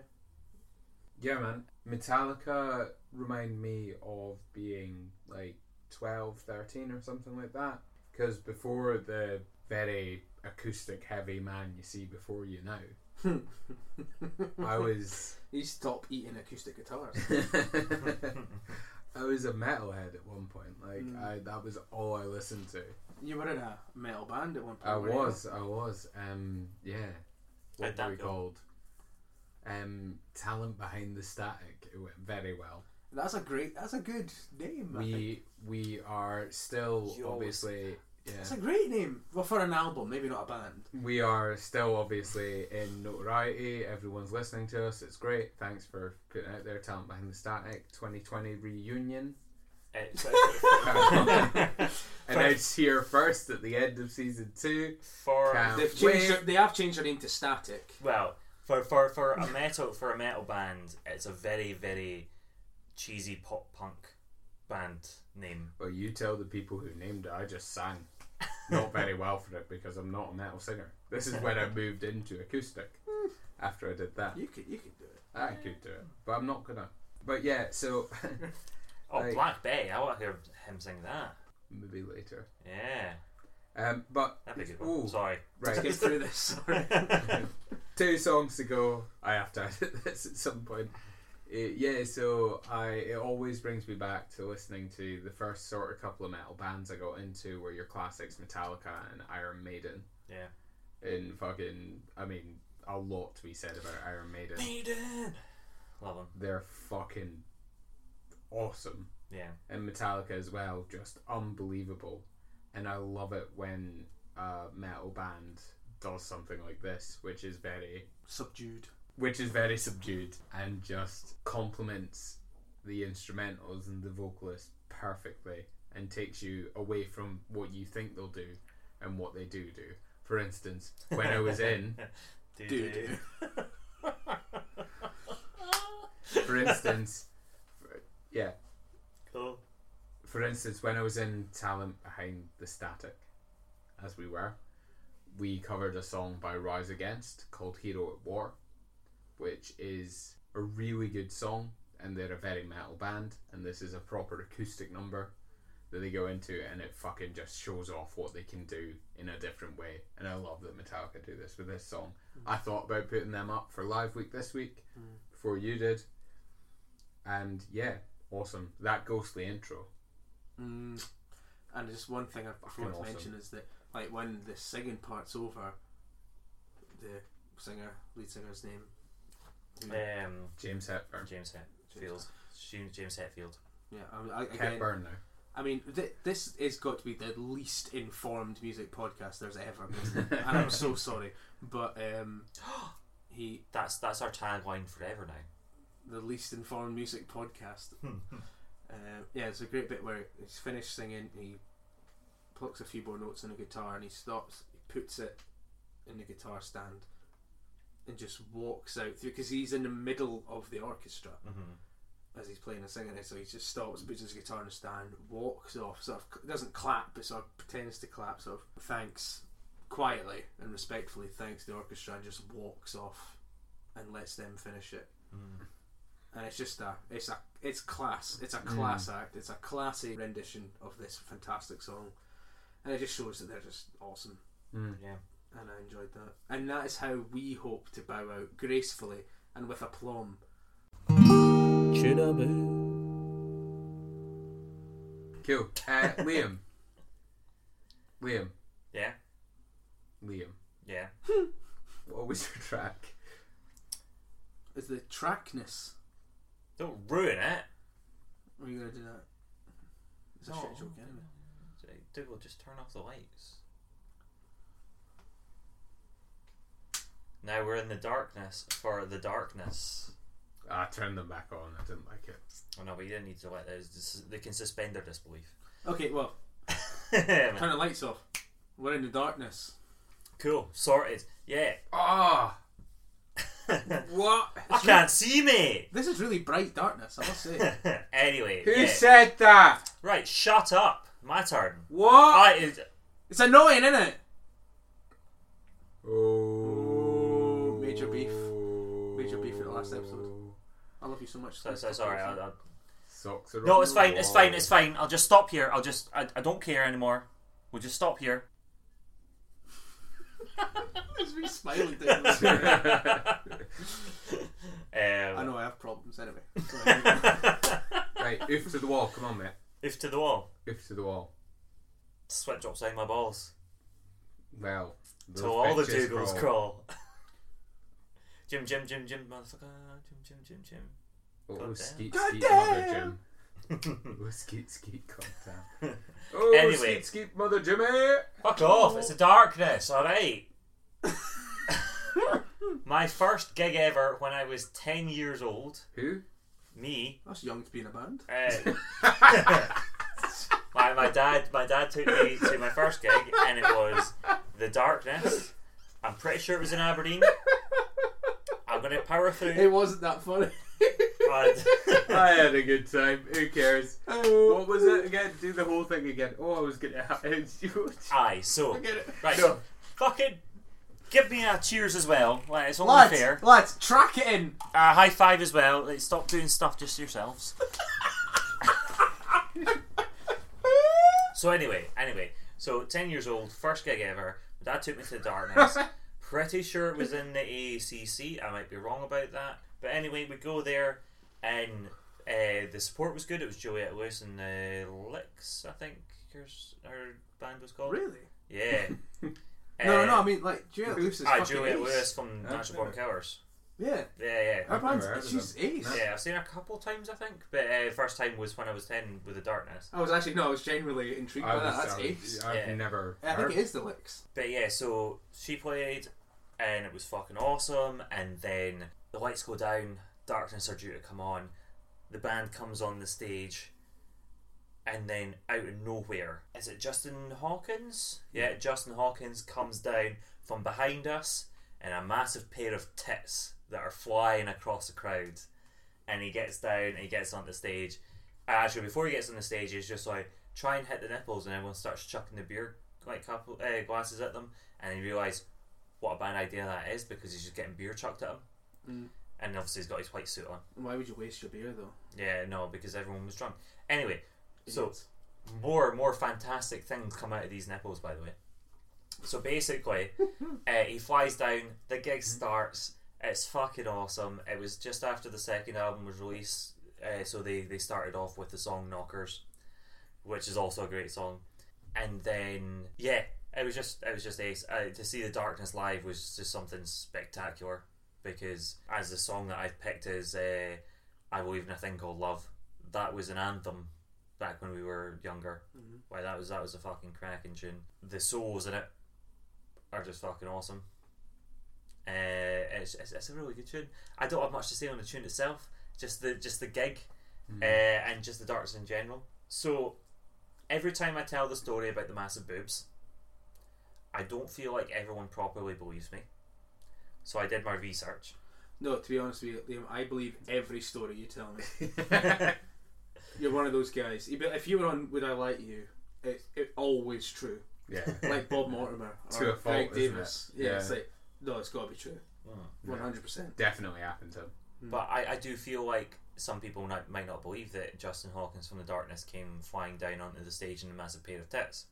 S2: Yeah, man. Metallica remind me of being like 12, 13 or something like that. Because before the very acoustic heavy man you see before you now. I was
S3: You stop eating acoustic guitars.
S2: I was a metalhead at one point. Like
S3: Mm.
S2: I, that was all I listened to.
S3: you were in a metal band at one point.
S2: I
S3: weren't you?
S2: was, I was. Um, yeah. What
S4: How'd that
S2: were we called? Um, talent behind the static. It went very well.
S3: That's a great. That's a good name. I think.
S2: We we are still
S4: You always-
S2: obviously
S3: It's
S2: yeah.
S3: a great name. Well, for an album, maybe not a band.
S2: We are still obviously in notoriety. Everyone's listening to us. It's great. Thanks for putting out their Talent behind the static 2020 reunion.
S4: It's,
S2: And it's here first at the end of season two.
S4: for
S2: Can't
S3: They've changed. Their, they have changed their name to Static.
S4: well for, for for a metal for a metal band, it's a very very cheesy pop punk band name.
S2: Well, you tell the people who named it. I just sang not very well for it because I'm not a metal singer. This is when I moved into acoustic. After I did that,
S3: You could. You could do it.
S2: I could do it, but I'm not gonna. But yeah, so
S4: Oh,
S2: Like-
S4: Black Bay! I want to hear him sing that.
S2: maybe later.
S4: Yeah,
S2: Um, but
S4: that'd be a good one.
S2: ooh,
S4: Sorry.
S3: Let's
S2: right.
S3: get through this.
S2: Two songs to go. I have to edit this at some point. Yeah, so I it always brings me back to listening to the first sort of couple of metal bands I got into were your classics Metallica and Iron Maiden.
S4: Yeah.
S2: And fucking, I mean, a lot to be said about Iron Maiden.
S4: Maiden. Love them.
S2: They're fucking awesome,
S4: Yeah.
S2: and Metallica as well, just unbelievable. And I love it when a metal band does something like this, which is very
S3: Subdued.
S2: which is very subdued and just complements the instrumentals and the vocalist perfectly and takes you away from what you think they'll do and what they do do. For instance, when I was in,
S4: Do
S3: Do
S4: do.
S2: for instance, for- yeah,
S4: Cool.
S2: for instance, when I was in Talent Behind the Static, as we were, we covered a song by Rise Against called Hero at War, which is a really good song, and they're a very metal band, and this is a proper acoustic number that they go into, and it fucking just shows off what they can do in a different way. And I love that Metallica do this with this song. I thought about putting them up for live week this week before you did, and yeah, awesome. That ghostly intro.
S3: Mm. And just one thing I forgot to
S2: awesome.
S3: mention is that, like, when the singing part's over, the singer, lead singer's name,
S4: Um,
S2: James Hetfield.
S4: James Hetfield. James James Hetfield.
S3: yeah, I, I, again,
S2: Hepburn now.
S3: I mean, th- this has got to be the least informed music podcast there's ever been, and I'm so sorry, but um, he
S4: That's that's our tagline forever now.
S3: the least informed music podcast. Uh, yeah, it's a great bit where he's finished singing, he plucks a few more notes on the guitar, and he stops, he puts it in the guitar stand, and just walks out through because he's in the middle of the orchestra
S4: hmm
S3: as he's playing and singing it. So he just stops, puts his guitar in the stand, walks off, sort of doesn't clap, but sort of pretends to clap, sort of thanks quietly and respectfully thanks the orchestra, and just walks off and lets them finish it
S4: Mm.
S3: and it's just a it's a it's class it's a class act it's a classy rendition of this fantastic song and it just shows that they're just awesome
S2: Mm.
S4: Yeah.
S3: and I enjoyed that and that is how we hope to bow out gracefully and with aplomb
S2: Cool. Uh, Liam. Liam.
S4: Yeah.
S2: Liam.
S4: Yeah.
S2: What was your track?
S3: is the trackness
S4: Don't ruin it.
S3: are you gonna do that it's a
S4: No.
S3: shit joke anyway
S4: Dougal, just turn off the lights. Now we're in the darkness for the darkness.
S2: I turned them back on. I didn't like it.
S4: Oh no, but you didn't need to let those. this- They can suspend their disbelief.
S3: okay well turn the lights off we're in the darkness
S4: cool, sorted. Yeah.
S2: Ah, what?
S4: I can't see, mate.
S3: this is really bright darkness I must say
S4: anyway,
S2: Who
S4: yeah.
S2: said that?
S4: right? Shut up. My turn.
S2: What?
S4: I,
S3: it's annoying isn't it
S2: oh,
S3: major beef. Major beef in the last episode. I love you so much
S4: so, so sorry. I, I,
S2: Socks are
S4: no, it's
S2: the
S4: fine. It's fine. It's fine. I'll just stop here. I'll just. I, I don't care anymore. We'll just stop here.
S3: There's me smiling down the stairs. I
S4: um,
S3: know I have problems anyway. So,
S2: right, oof to the wall. Come on, mate.
S4: If to the wall,
S2: Oof to the wall.
S4: sweat drops down my balls.
S2: Well, those
S4: Till all the
S2: bitches
S4: Dougals crawl. Jim, Jim, Jim, Jim, motherfucker. Jim, Jim, Jim, Jim.
S2: Oh,
S4: God damn.
S2: skeet,
S3: God
S2: skeet,
S3: damn.
S2: mother Jim.
S4: Jim.
S2: Oh, skeet, skeet, god damn. Oh,
S4: Anyway.
S2: skeet, skeet, mother Jimmy.
S4: Fuck off! It's the darkness. All right. My first gig ever when I was ten years old.
S2: Who?
S4: Me.
S3: that's young to be in a band.
S4: Uh, my, my dad my dad took me to my first gig and it was the darkness. I'm pretty sure it was in Aberdeen. I'm gonna power through.
S3: It wasn't that funny.
S4: and-
S2: I had a good time. Who cares?
S3: oh,
S2: What was it again? Do the whole thing again. Oh, I was gonna have
S4: Aye, so
S3: I get it.
S4: right,
S2: No.
S4: fucking give me a cheers as well. Like, it's only
S3: Lads,
S4: fair.
S3: lads, track it in.
S4: Uh, high five as well. Like, stop doing stuff just yourselves. so anyway, anyway, so ten years old, first gig ever. My dad took me to the darkness. Pretty sure it was in the AACC. I might be wrong about that, but anyway, we go there, and uh, the support was good. It was Juliette Lewis and the Licks, I think. Her band was called.
S3: Really?
S4: Yeah.
S3: no, no, no. I mean, like Juliette Lewis is
S4: Ah,
S3: fucking
S4: Juliette
S3: ace.
S4: Lewis from
S2: I've
S4: Natural Born Killers.
S3: Yeah,
S4: Yeah, yeah.
S3: her
S2: I've
S3: band's
S2: never heard of
S3: she's
S2: them.
S3: ace.
S4: Yeah, I've seen her a couple times, I think. But uh, first time was when I was ten with the darkness.
S3: I was actually no, I was genuinely intrigued
S2: I
S3: by that. That's
S2: I
S3: ace.
S2: was, I've
S4: Yeah.
S2: never.
S3: I think it is the licks.
S4: But yeah, so she played, and it was fucking awesome. And then the lights go down, darkness are due to come on. The band comes on the stage, and then out of nowhere, is it Justin Hawkins? Yeah, Justin Hawkins comes down from behind us in a massive pair of tits that are flying across the crowd. And he gets down and he gets on the stage. Actually, before he gets on the stage, he's just like, try and hit the nipples, and everyone starts chucking the beer like couple uh, glasses at them, and he realises what a bad idea that is because he's just getting beer chucked at him.
S3: Mm.
S4: And obviously, he's got his white suit on.
S3: Why would you waste your beer though?
S4: Yeah, no, because everyone was drunk. Anyway, so more more fantastic things come out of these nipples, by the way. So basically, uh, he flies down. The gig starts. It's fucking awesome. It was just after the second album was released, uh, so they they started off with the song "Knockers," which is also a great song. And then yeah, it was just it was just ace. Uh, to see the Darkness live was just something spectacular because as the song that I've picked is uh, "I Believe in a Thing Called Love." That was an anthem back when we were younger.
S3: Mhm.
S4: Why that was that was a fucking cracking tune. The solos in it are just fucking awesome. Uh, it's, it's, it's a really good tune. I don't have much to say on the tune itself. Just the just the gig,
S2: Hmm.
S4: uh, and just the darks in general. So every time I tell the story about the massive boobs, I don't feel like everyone properly believes me. So I did my research.
S3: No, to be honest with you, Liam, I believe every story you tell me. You're one of those guys. If if you were on Would I Like You, it, it always true.
S2: yeah.
S3: Like Bob Mortimer
S2: To
S3: or
S2: a fault,
S3: Greg
S2: isn't
S3: Davies.
S2: it?
S3: Yeah,
S2: Yeah.
S3: it's like no, it's got to be true.
S4: Mm.
S3: One hundred percent.
S2: Definitely happened to him.
S4: But I, I do feel like some people not, might not believe that Justin Hawkins from the Darkness came flying down onto the stage in a massive pair of tits.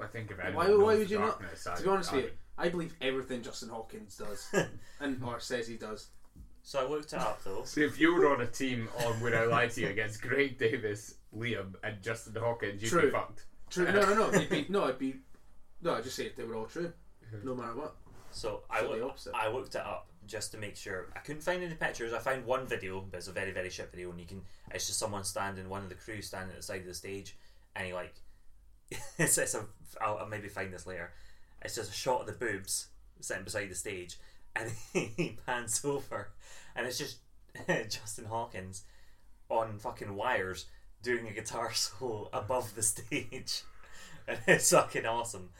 S2: I think if
S3: Why-
S2: anyone
S3: why
S2: knows
S3: would
S2: the
S3: you not-
S2: darkness,
S3: To be honest
S2: I
S3: with you, I believe everything Justin Hawkins does, and or says he does.
S4: So I looked it up though.
S2: So if you were on a team on Would I Lie to You against Greg Davies, Liam, and Justin Hawkins, you'd
S3: True.
S2: be fucked.
S3: True. No, no, no. It'd be, no, it'd be. No, I just say if they were all true, no matter what.
S4: So I,
S3: So the
S4: look,
S3: opposite.
S4: I looked it up just to make sure. I couldn't find any pictures. I found one video, but it's a very very shit video, and you can. It's just someone standing, one of the crew standing at the side of the stage, and he like. it's, it's a. I'll, I'll maybe find this later. It's just a shot of the boobs sitting beside the stage, and he pans over, and it's just Justin Hawkins on fucking wires doing a guitar solo above the stage, and it's fucking awesome.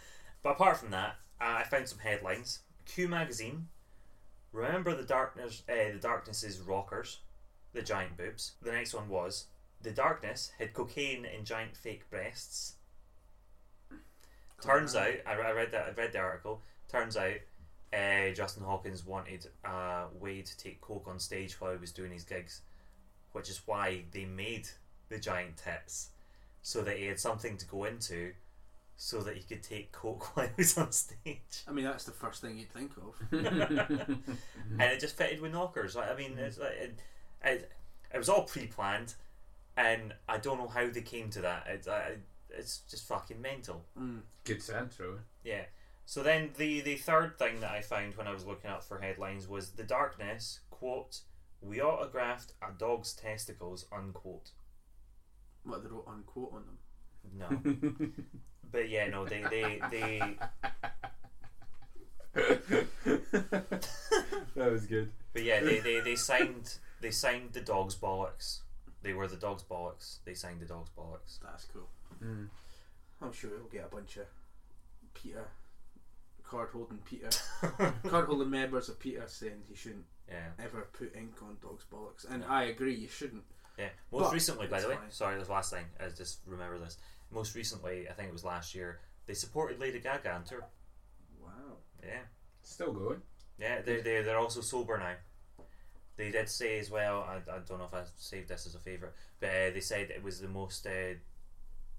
S4: But apart from that, uh, I found some headlines. Q magazine. Remember the darkness. Uh, the darkness's rockers, the giant boobs. The next one was the darkness had cocaine in giant fake breasts. Turns out, I, I read that. I read the article. Turns out, uh, Justin Hawkins wanted a way to take coke on stage while he was doing his gigs, which is why they made the giant tits, so that he had something to go into, so that he could take coke while he was on stage.
S3: I mean, that's the first thing you'd think of.
S4: and it just fitted with knockers. Like, I mean, it's like it, it, it was all pre-planned, and I don't know how they came to that. It's I, it's just fucking mental.
S3: Mm.
S2: Good centro.
S4: Yeah. So then the the third thing that I found when I was looking up for headlines was the darkness quote. We autographed a dog's testicles unquote.
S3: What they wrote unquote on them.
S4: No, but yeah, no, they they they.
S2: that was good.
S4: But yeah, they, they, they signed they signed the dog's bollocks. They were the dog's bollocks. They signed the dog's bollocks.
S3: That's cool.
S2: Mm.
S3: I'm sure we'll get a bunch of PETA card holding PETA card holding members of PETA saying he shouldn't
S4: Yeah,
S3: ever put ink on dogs' bollocks. And
S4: Yeah.
S3: I agree, you shouldn't.
S4: yeah. Most
S3: But
S4: recently, by the way,
S3: fine.
S4: sorry, this last thing. I just remember this. Most recently, I think it was last year. They supported Lady Gaga on tour.
S3: Wow.
S4: Yeah,
S2: Still going.
S4: yeah. They they they're also sober now. They did say as well. I, I don't know if I saved this as a favourite, but uh, they said it was the most uh,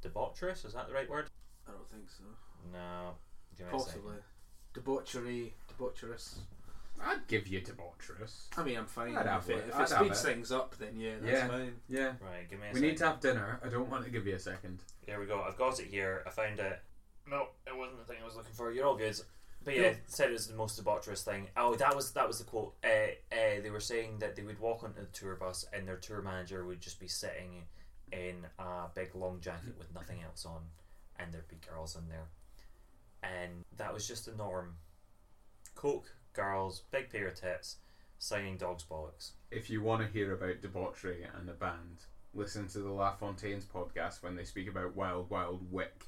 S4: debaucherous. Is that the right word?
S3: I don't think so.
S4: No. Give me a second.
S3: Possibly. Debauchery, debaucherous.
S2: I'd give you debaucherous.
S3: I mean, I'm fine.
S2: I'd have
S3: if it,
S2: it.
S3: if
S2: I'd
S3: it speeds
S2: it.
S3: things up, then yeah, that's
S2: Yeah.
S3: fine.
S2: Yeah.
S4: Right, give me a
S2: We
S4: second.
S2: need to have dinner. I don't want to give you a second.
S4: Here we go. I've got it here. I found it. No, it wasn't the thing I was looking for. You're all good. But yeah,
S3: Yeah.
S4: said it was the most debaucherous thing. Oh, that was that was the quote. Uh, uh, they were saying that they would walk onto the tour bus and their tour manager would just be sitting in a big long jacket with nothing else on, and there'd be girls in there, and that was just the norm. Coke, girls, big pair of tits, signing dogs bollocks.
S2: If you want to hear about debauchery and a band, listen to the LaFontaines' podcast when they speak about Wild Wild Wick.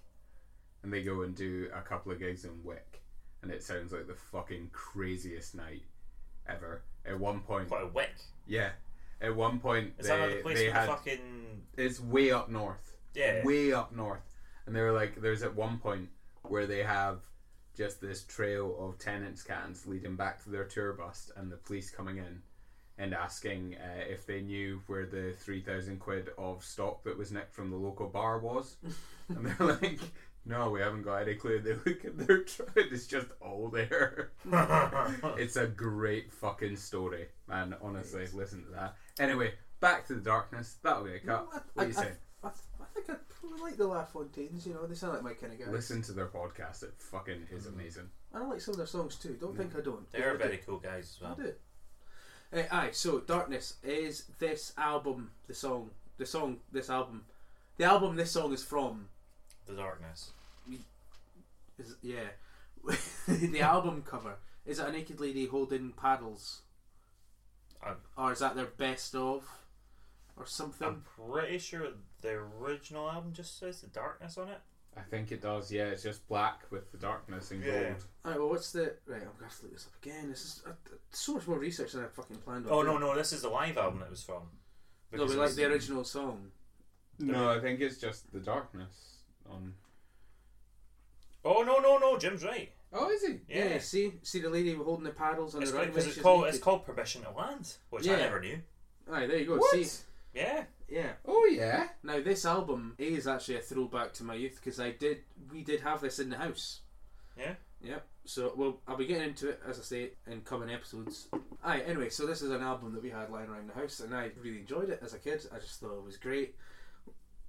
S2: And they go and do a couple of gigs in Wick. And it sounds like the fucking craziest night ever. At one point,
S4: Quite a wick.
S2: yeah. At one point,
S4: Is
S2: they,
S4: the place
S2: they had.
S4: the fucking
S2: It's way up north.
S4: yeah?
S2: Way up north. And they were like, there's at one point where they have just this trail of Tennent's cans leading back to their tour bus and the police coming in and asking uh, if they knew where the 3,000 quid of stock that was nicked from the local bar was. and they're like, no, we haven't got any clue. They look at their truck, it's just all there. it's a great fucking story, man. Honestly, listen to that. Anyway, back to the darkness. That'll be a cut.
S3: No, I-
S2: what
S3: I-
S2: do you
S3: I-
S2: say?
S3: I, I think I probably like the LaFontaines, you know, they sound like my kind of guys.
S2: Listen to their podcast. It fucking is
S3: Mm.
S2: amazing.
S3: And I like some of their songs too. Don't think I don't.
S4: They're
S3: I do.
S4: very cool guys as
S3: I
S4: well.
S3: do. Uh, aye, so Darkness is this album, the song, the song, this album, the album this song is from.
S4: The darkness.
S3: Is yeah, the album cover is it a naked lady holding paddles,
S4: I'm,
S3: or is that their best of, or something?
S4: I'm pretty sure the original album just says the darkness on it.
S2: I think it does. Yeah, it's just black with the darkness in
S4: Yeah.
S2: gold.
S3: Alright, well, what's the right? I'm gonna have to look this up again. This is uh, so much more research than I fucking planned. on
S4: Oh no
S3: doing.
S4: no, this is the live album it was from.
S3: no,
S4: Because
S3: we like the original song.
S2: No, I think it's just the darkness on.
S4: Oh no no no, Jim's right.
S2: Oh, is he?
S3: Yeah,
S4: Yeah,
S3: see, see the lady holding the paddles on
S4: it's
S3: the runway.
S4: because it's called
S3: naked.
S4: it's called Permission to Land, which
S3: Yeah.
S4: I never knew.
S3: Alright, there you go.
S2: What?
S3: See,
S4: Yeah,
S3: yeah.
S2: Oh yeah.
S3: Now this album is actually a throwback to my youth because I did we did have this in the house.
S4: Yeah?
S3: Yep. So well, I'll be getting into it as I say in coming episodes. Aye. Anyway, so this is an album that we had lying around the house, and I really enjoyed it as a kid. I just thought it was great,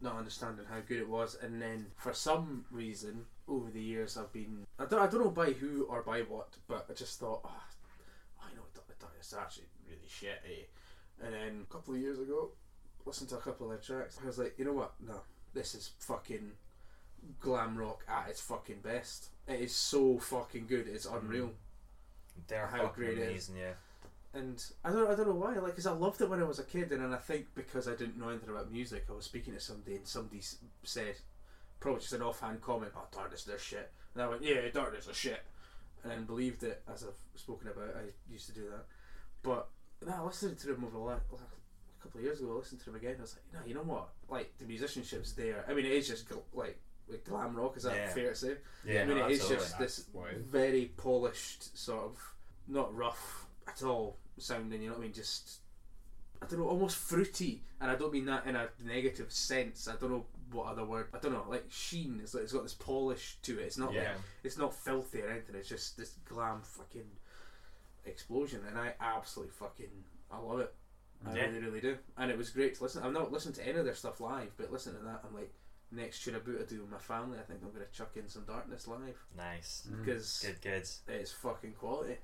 S3: not understanding how good it was, and then for some reason over the years I've been I don't I don't know by who or by what, but I just thought, oh, I know it, it, it's actually really shit. Eh? And then a couple of years ago, listened to a couple of their tracks. I was like, you know what? No, this is fucking glam rock at its fucking best. It is so fucking good. It's mm. unreal.
S4: they're
S3: How great it is.
S4: Yeah,
S3: And I don't, I don't know why. Like, because I loved it when I was a kid, and then I think because I didn't know anything about music, I was speaking to somebody, and somebody s- said, probably just an offhand comment, "Oh, darkness, they're shit," and I went, "Yeah, darkness are shit," and then believed it as I've spoken about. I used to do that, but now I listened to them over the last, a couple of years ago. I listened to them again. I was like, "No, you know what? Like the musicianship's there. I mean, it is just gl- like." Like glam rock, is that
S4: Yeah.
S3: fair to say?
S4: yeah.
S3: I mean,
S4: no,
S3: it is
S4: absolutely.
S3: just this
S2: what it is.
S3: very polished sort of, not rough at all sounding. You know what I mean? Just I don't know, almost fruity, and I don't mean that in a negative sense. I don't know what other word? I don't know. Like sheen. It's like it's got this polish to it. It's not.
S2: Yeah.
S3: Like, it's not filthy or anything. It's just this glam fucking explosion, and I absolutely fucking I love it. I
S4: Yeah.
S3: really, really do. And it was great to listen. I've not listened to any of their stuff live, but listening to that, I'm like, next should I boot I do with my family? I think I'm gonna chuck in some Darkness live
S4: Nice.
S2: Mm.
S3: because
S4: Good, good.
S3: it's fucking quality.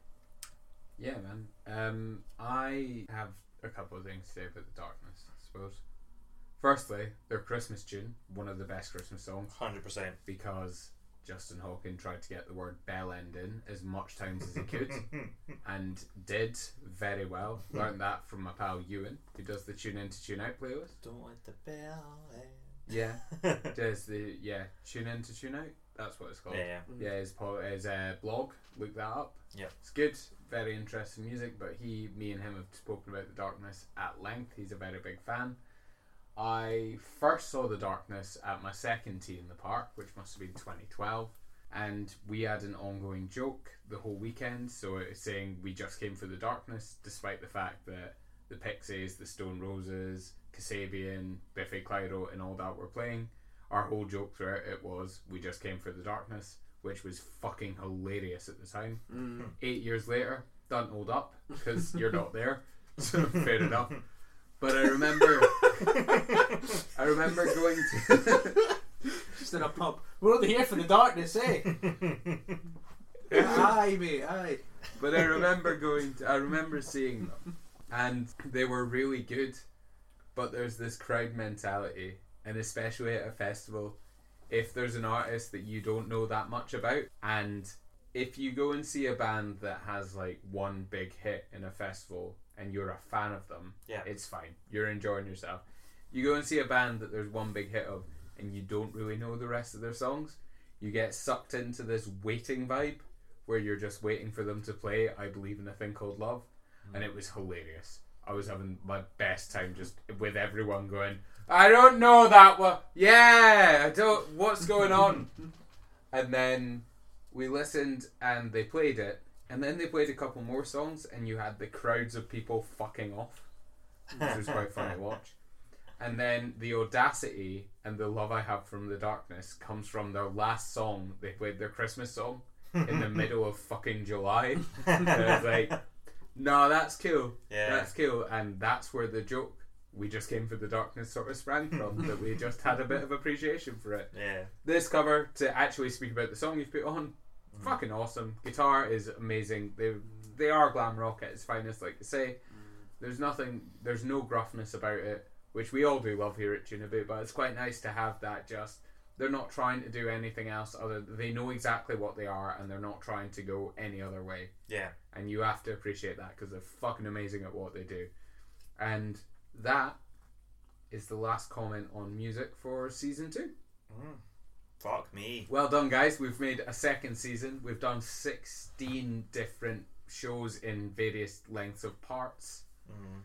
S2: Yeah, man. Um, I have a couple of things to say about the darkness. I suppose. Firstly, their Christmas tune, one of the best Christmas songs,
S4: 100%.
S2: because Justin Hawkins tried to get the word bell end in as much times as he could, and did very well. Learned that from my pal Ewan, who does the tune in to tune out playlist.
S4: Don't let the bell end.
S2: Yeah,
S4: end.
S2: does the yeah tune in to tune out. That's what it's called.
S4: yeah,
S2: Yeah, his po- his uh, blog. Look that up.
S4: Yeah.
S2: it's good. Very interesting music. But he, me, and him have spoken about the Darkness at length. He's a very big fan. I first saw the Darkness at my second T in the Park, which must have been 2012, and we had an ongoing joke the whole weekend. So it was saying we just came for the Darkness, despite the fact that the Pixies, the Stone Roses, Kasabian, Biffy Clyro, and all that were playing our whole joke throughout it was we just came for the darkness, which was fucking hilarious at the time.
S3: Mm.
S2: Eight years later, doesn't hold up because you're not there, so fair enough. But I remember, I remember going to.
S3: Just in a pub. We're only here for the darkness, eh? aye, mate, aye.
S2: but I remember going. To, I remember seeing them, and they were really good. But there's this crowd mentality, and especially at a festival, if there's an artist that you don't know that much about, and if you go and see a band that has like one big hit in a festival and you're a fan of them,
S4: Yeah.
S2: it's fine. You're enjoying yourself. You go and see a band that there's one big hit of and you don't really know the rest of their songs, you get sucked into this waiting vibe where you're just waiting for them to play I Believe in a Thing Called Love. Hmm. And it was hilarious. I was having my best time just with everyone going, I don't know that one. Yeah, I don't. What's going on? and then we listened and they played it. And then they played a couple more songs, and you had the crowds of people fucking off, which was quite fun to watch. And then the audacity and the love I have from the darkness comes from their last song. They played their Christmas song in the middle of fucking July. And I was like, no, that's cool.
S4: Yeah.
S2: That's cool. And that's where the joke, we just came for the darkness, sort of sprang from. that we just had a bit of appreciation for it.
S4: yeah.
S2: This cover, to actually speak about the song you've put on, fucking awesome. Guitar is amazing. They they are glam rock at its finest, like I say. There's nothing, there's no gruffness about it, which we all do love here at Tunaboo, but it's quite nice to have that just. They're not trying to do anything else other. They know exactly what they are, and they're not trying to go any other way
S4: Yeah.
S2: and you have to appreciate that because they're fucking amazing at what they do. And that is the last comment on music for season two.
S4: Mm. Fuck me.
S2: Well done, guys. We've made a second season. We've done 16 different shows in various lengths of parts.
S4: Mm.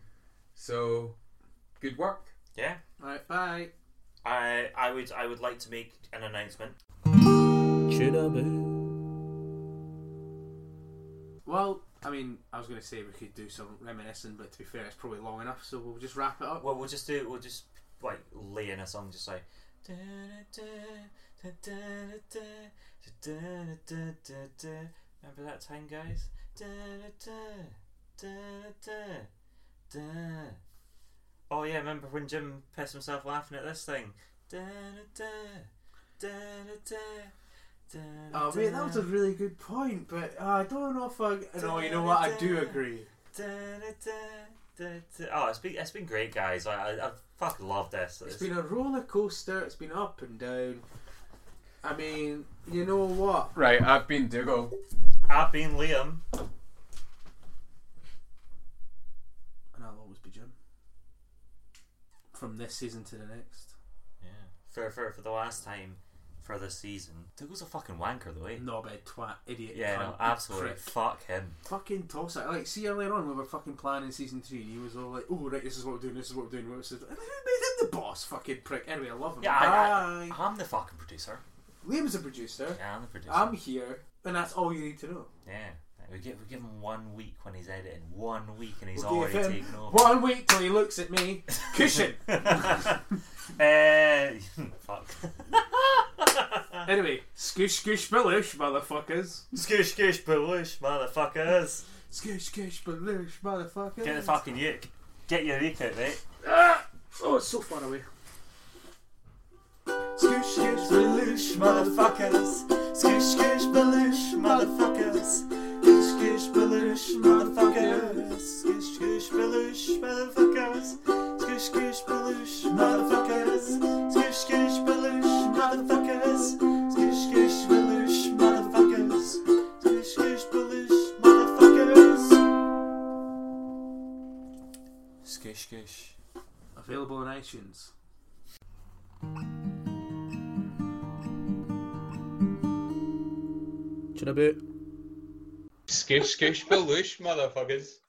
S2: So, good work.
S4: Yeah.
S3: Alright, bye.
S4: I I would I would like to make an announcement.
S3: Well, I mean, I was going to say we could do some reminiscing, but to be fair, it's probably long enough, so we'll just wrap it up.
S4: Well, we'll just do we'll just like lay in a song, just like. Remember that time, guys? Oh yeah, remember when Jim pissed himself laughing at this thing?
S3: Oh, mate, that was a really good point, but uh, I don't know if I. No, you know what? I do agree.
S4: Oh, it's been it's been great, guys. I I, I fucking love this.
S3: It's been a roller coaster. It's been up and down. I mean, you know what?
S2: Right, I've been Dougal.
S4: I've been Liam.
S3: And I'll always be Jim. From this season to the next.
S4: Yeah. For for for the last time for this season. Dougal's a fucking wanker though, eh?
S3: Knobhead, twat, idiot.
S4: Yeah,
S3: cunt,
S4: no, absolutely.
S3: prick.
S4: Fuck him.
S3: Fucking toss it. Like, see earlier on, we were fucking planning season three, and he was all like, "Oh, right, this is what we're doing. This is what we're doing." What we're doing. And who made him the boss? Fucking prick. Anyway, I love him.
S4: Yeah, I,
S3: Bye.
S4: I, I'm the fucking producer.
S3: Liam's a producer.
S4: Yeah, I'm the producer.
S3: I'm here, and that's all you need to know.
S4: yeah. We give, we give him one week when he's editing. One week and he's
S3: We'll
S4: already
S3: him
S4: taken over.
S3: One week till he looks at me. Cushion.
S4: Uh, fuck.
S3: Anyway, scoosh scoosh baloosh, motherfuckers.
S4: Skoosh, skoosh, bullish, motherfuckers.
S3: Scoosh scoosh baloosh, motherfuckers.
S4: Get the fucking uke. Get your uke out, mate.
S3: Ah! Oh, it's so far away.
S4: Skoosh, skoosh, baloosh, motherfuckers. Skoosh, skoosh, baloosh, motherfuckers. Skoosh, skoosh, baloosh, motherfuckers. Skoosh, skoosh, baloosh, motherfuckers. Skoosh, skoosh, baloosh, motherfuckers. Skoosh, skoosh, baloosh, motherfuckers. Skoosh, skoosh, baloosh, motherfuckers. Skoosh, skoosh, baloosh, motherfuckers. Skoosh, skoosh.
S3: Available on iTunes. Tira a
S2: bit. Skitch, skitch, motherfuckers.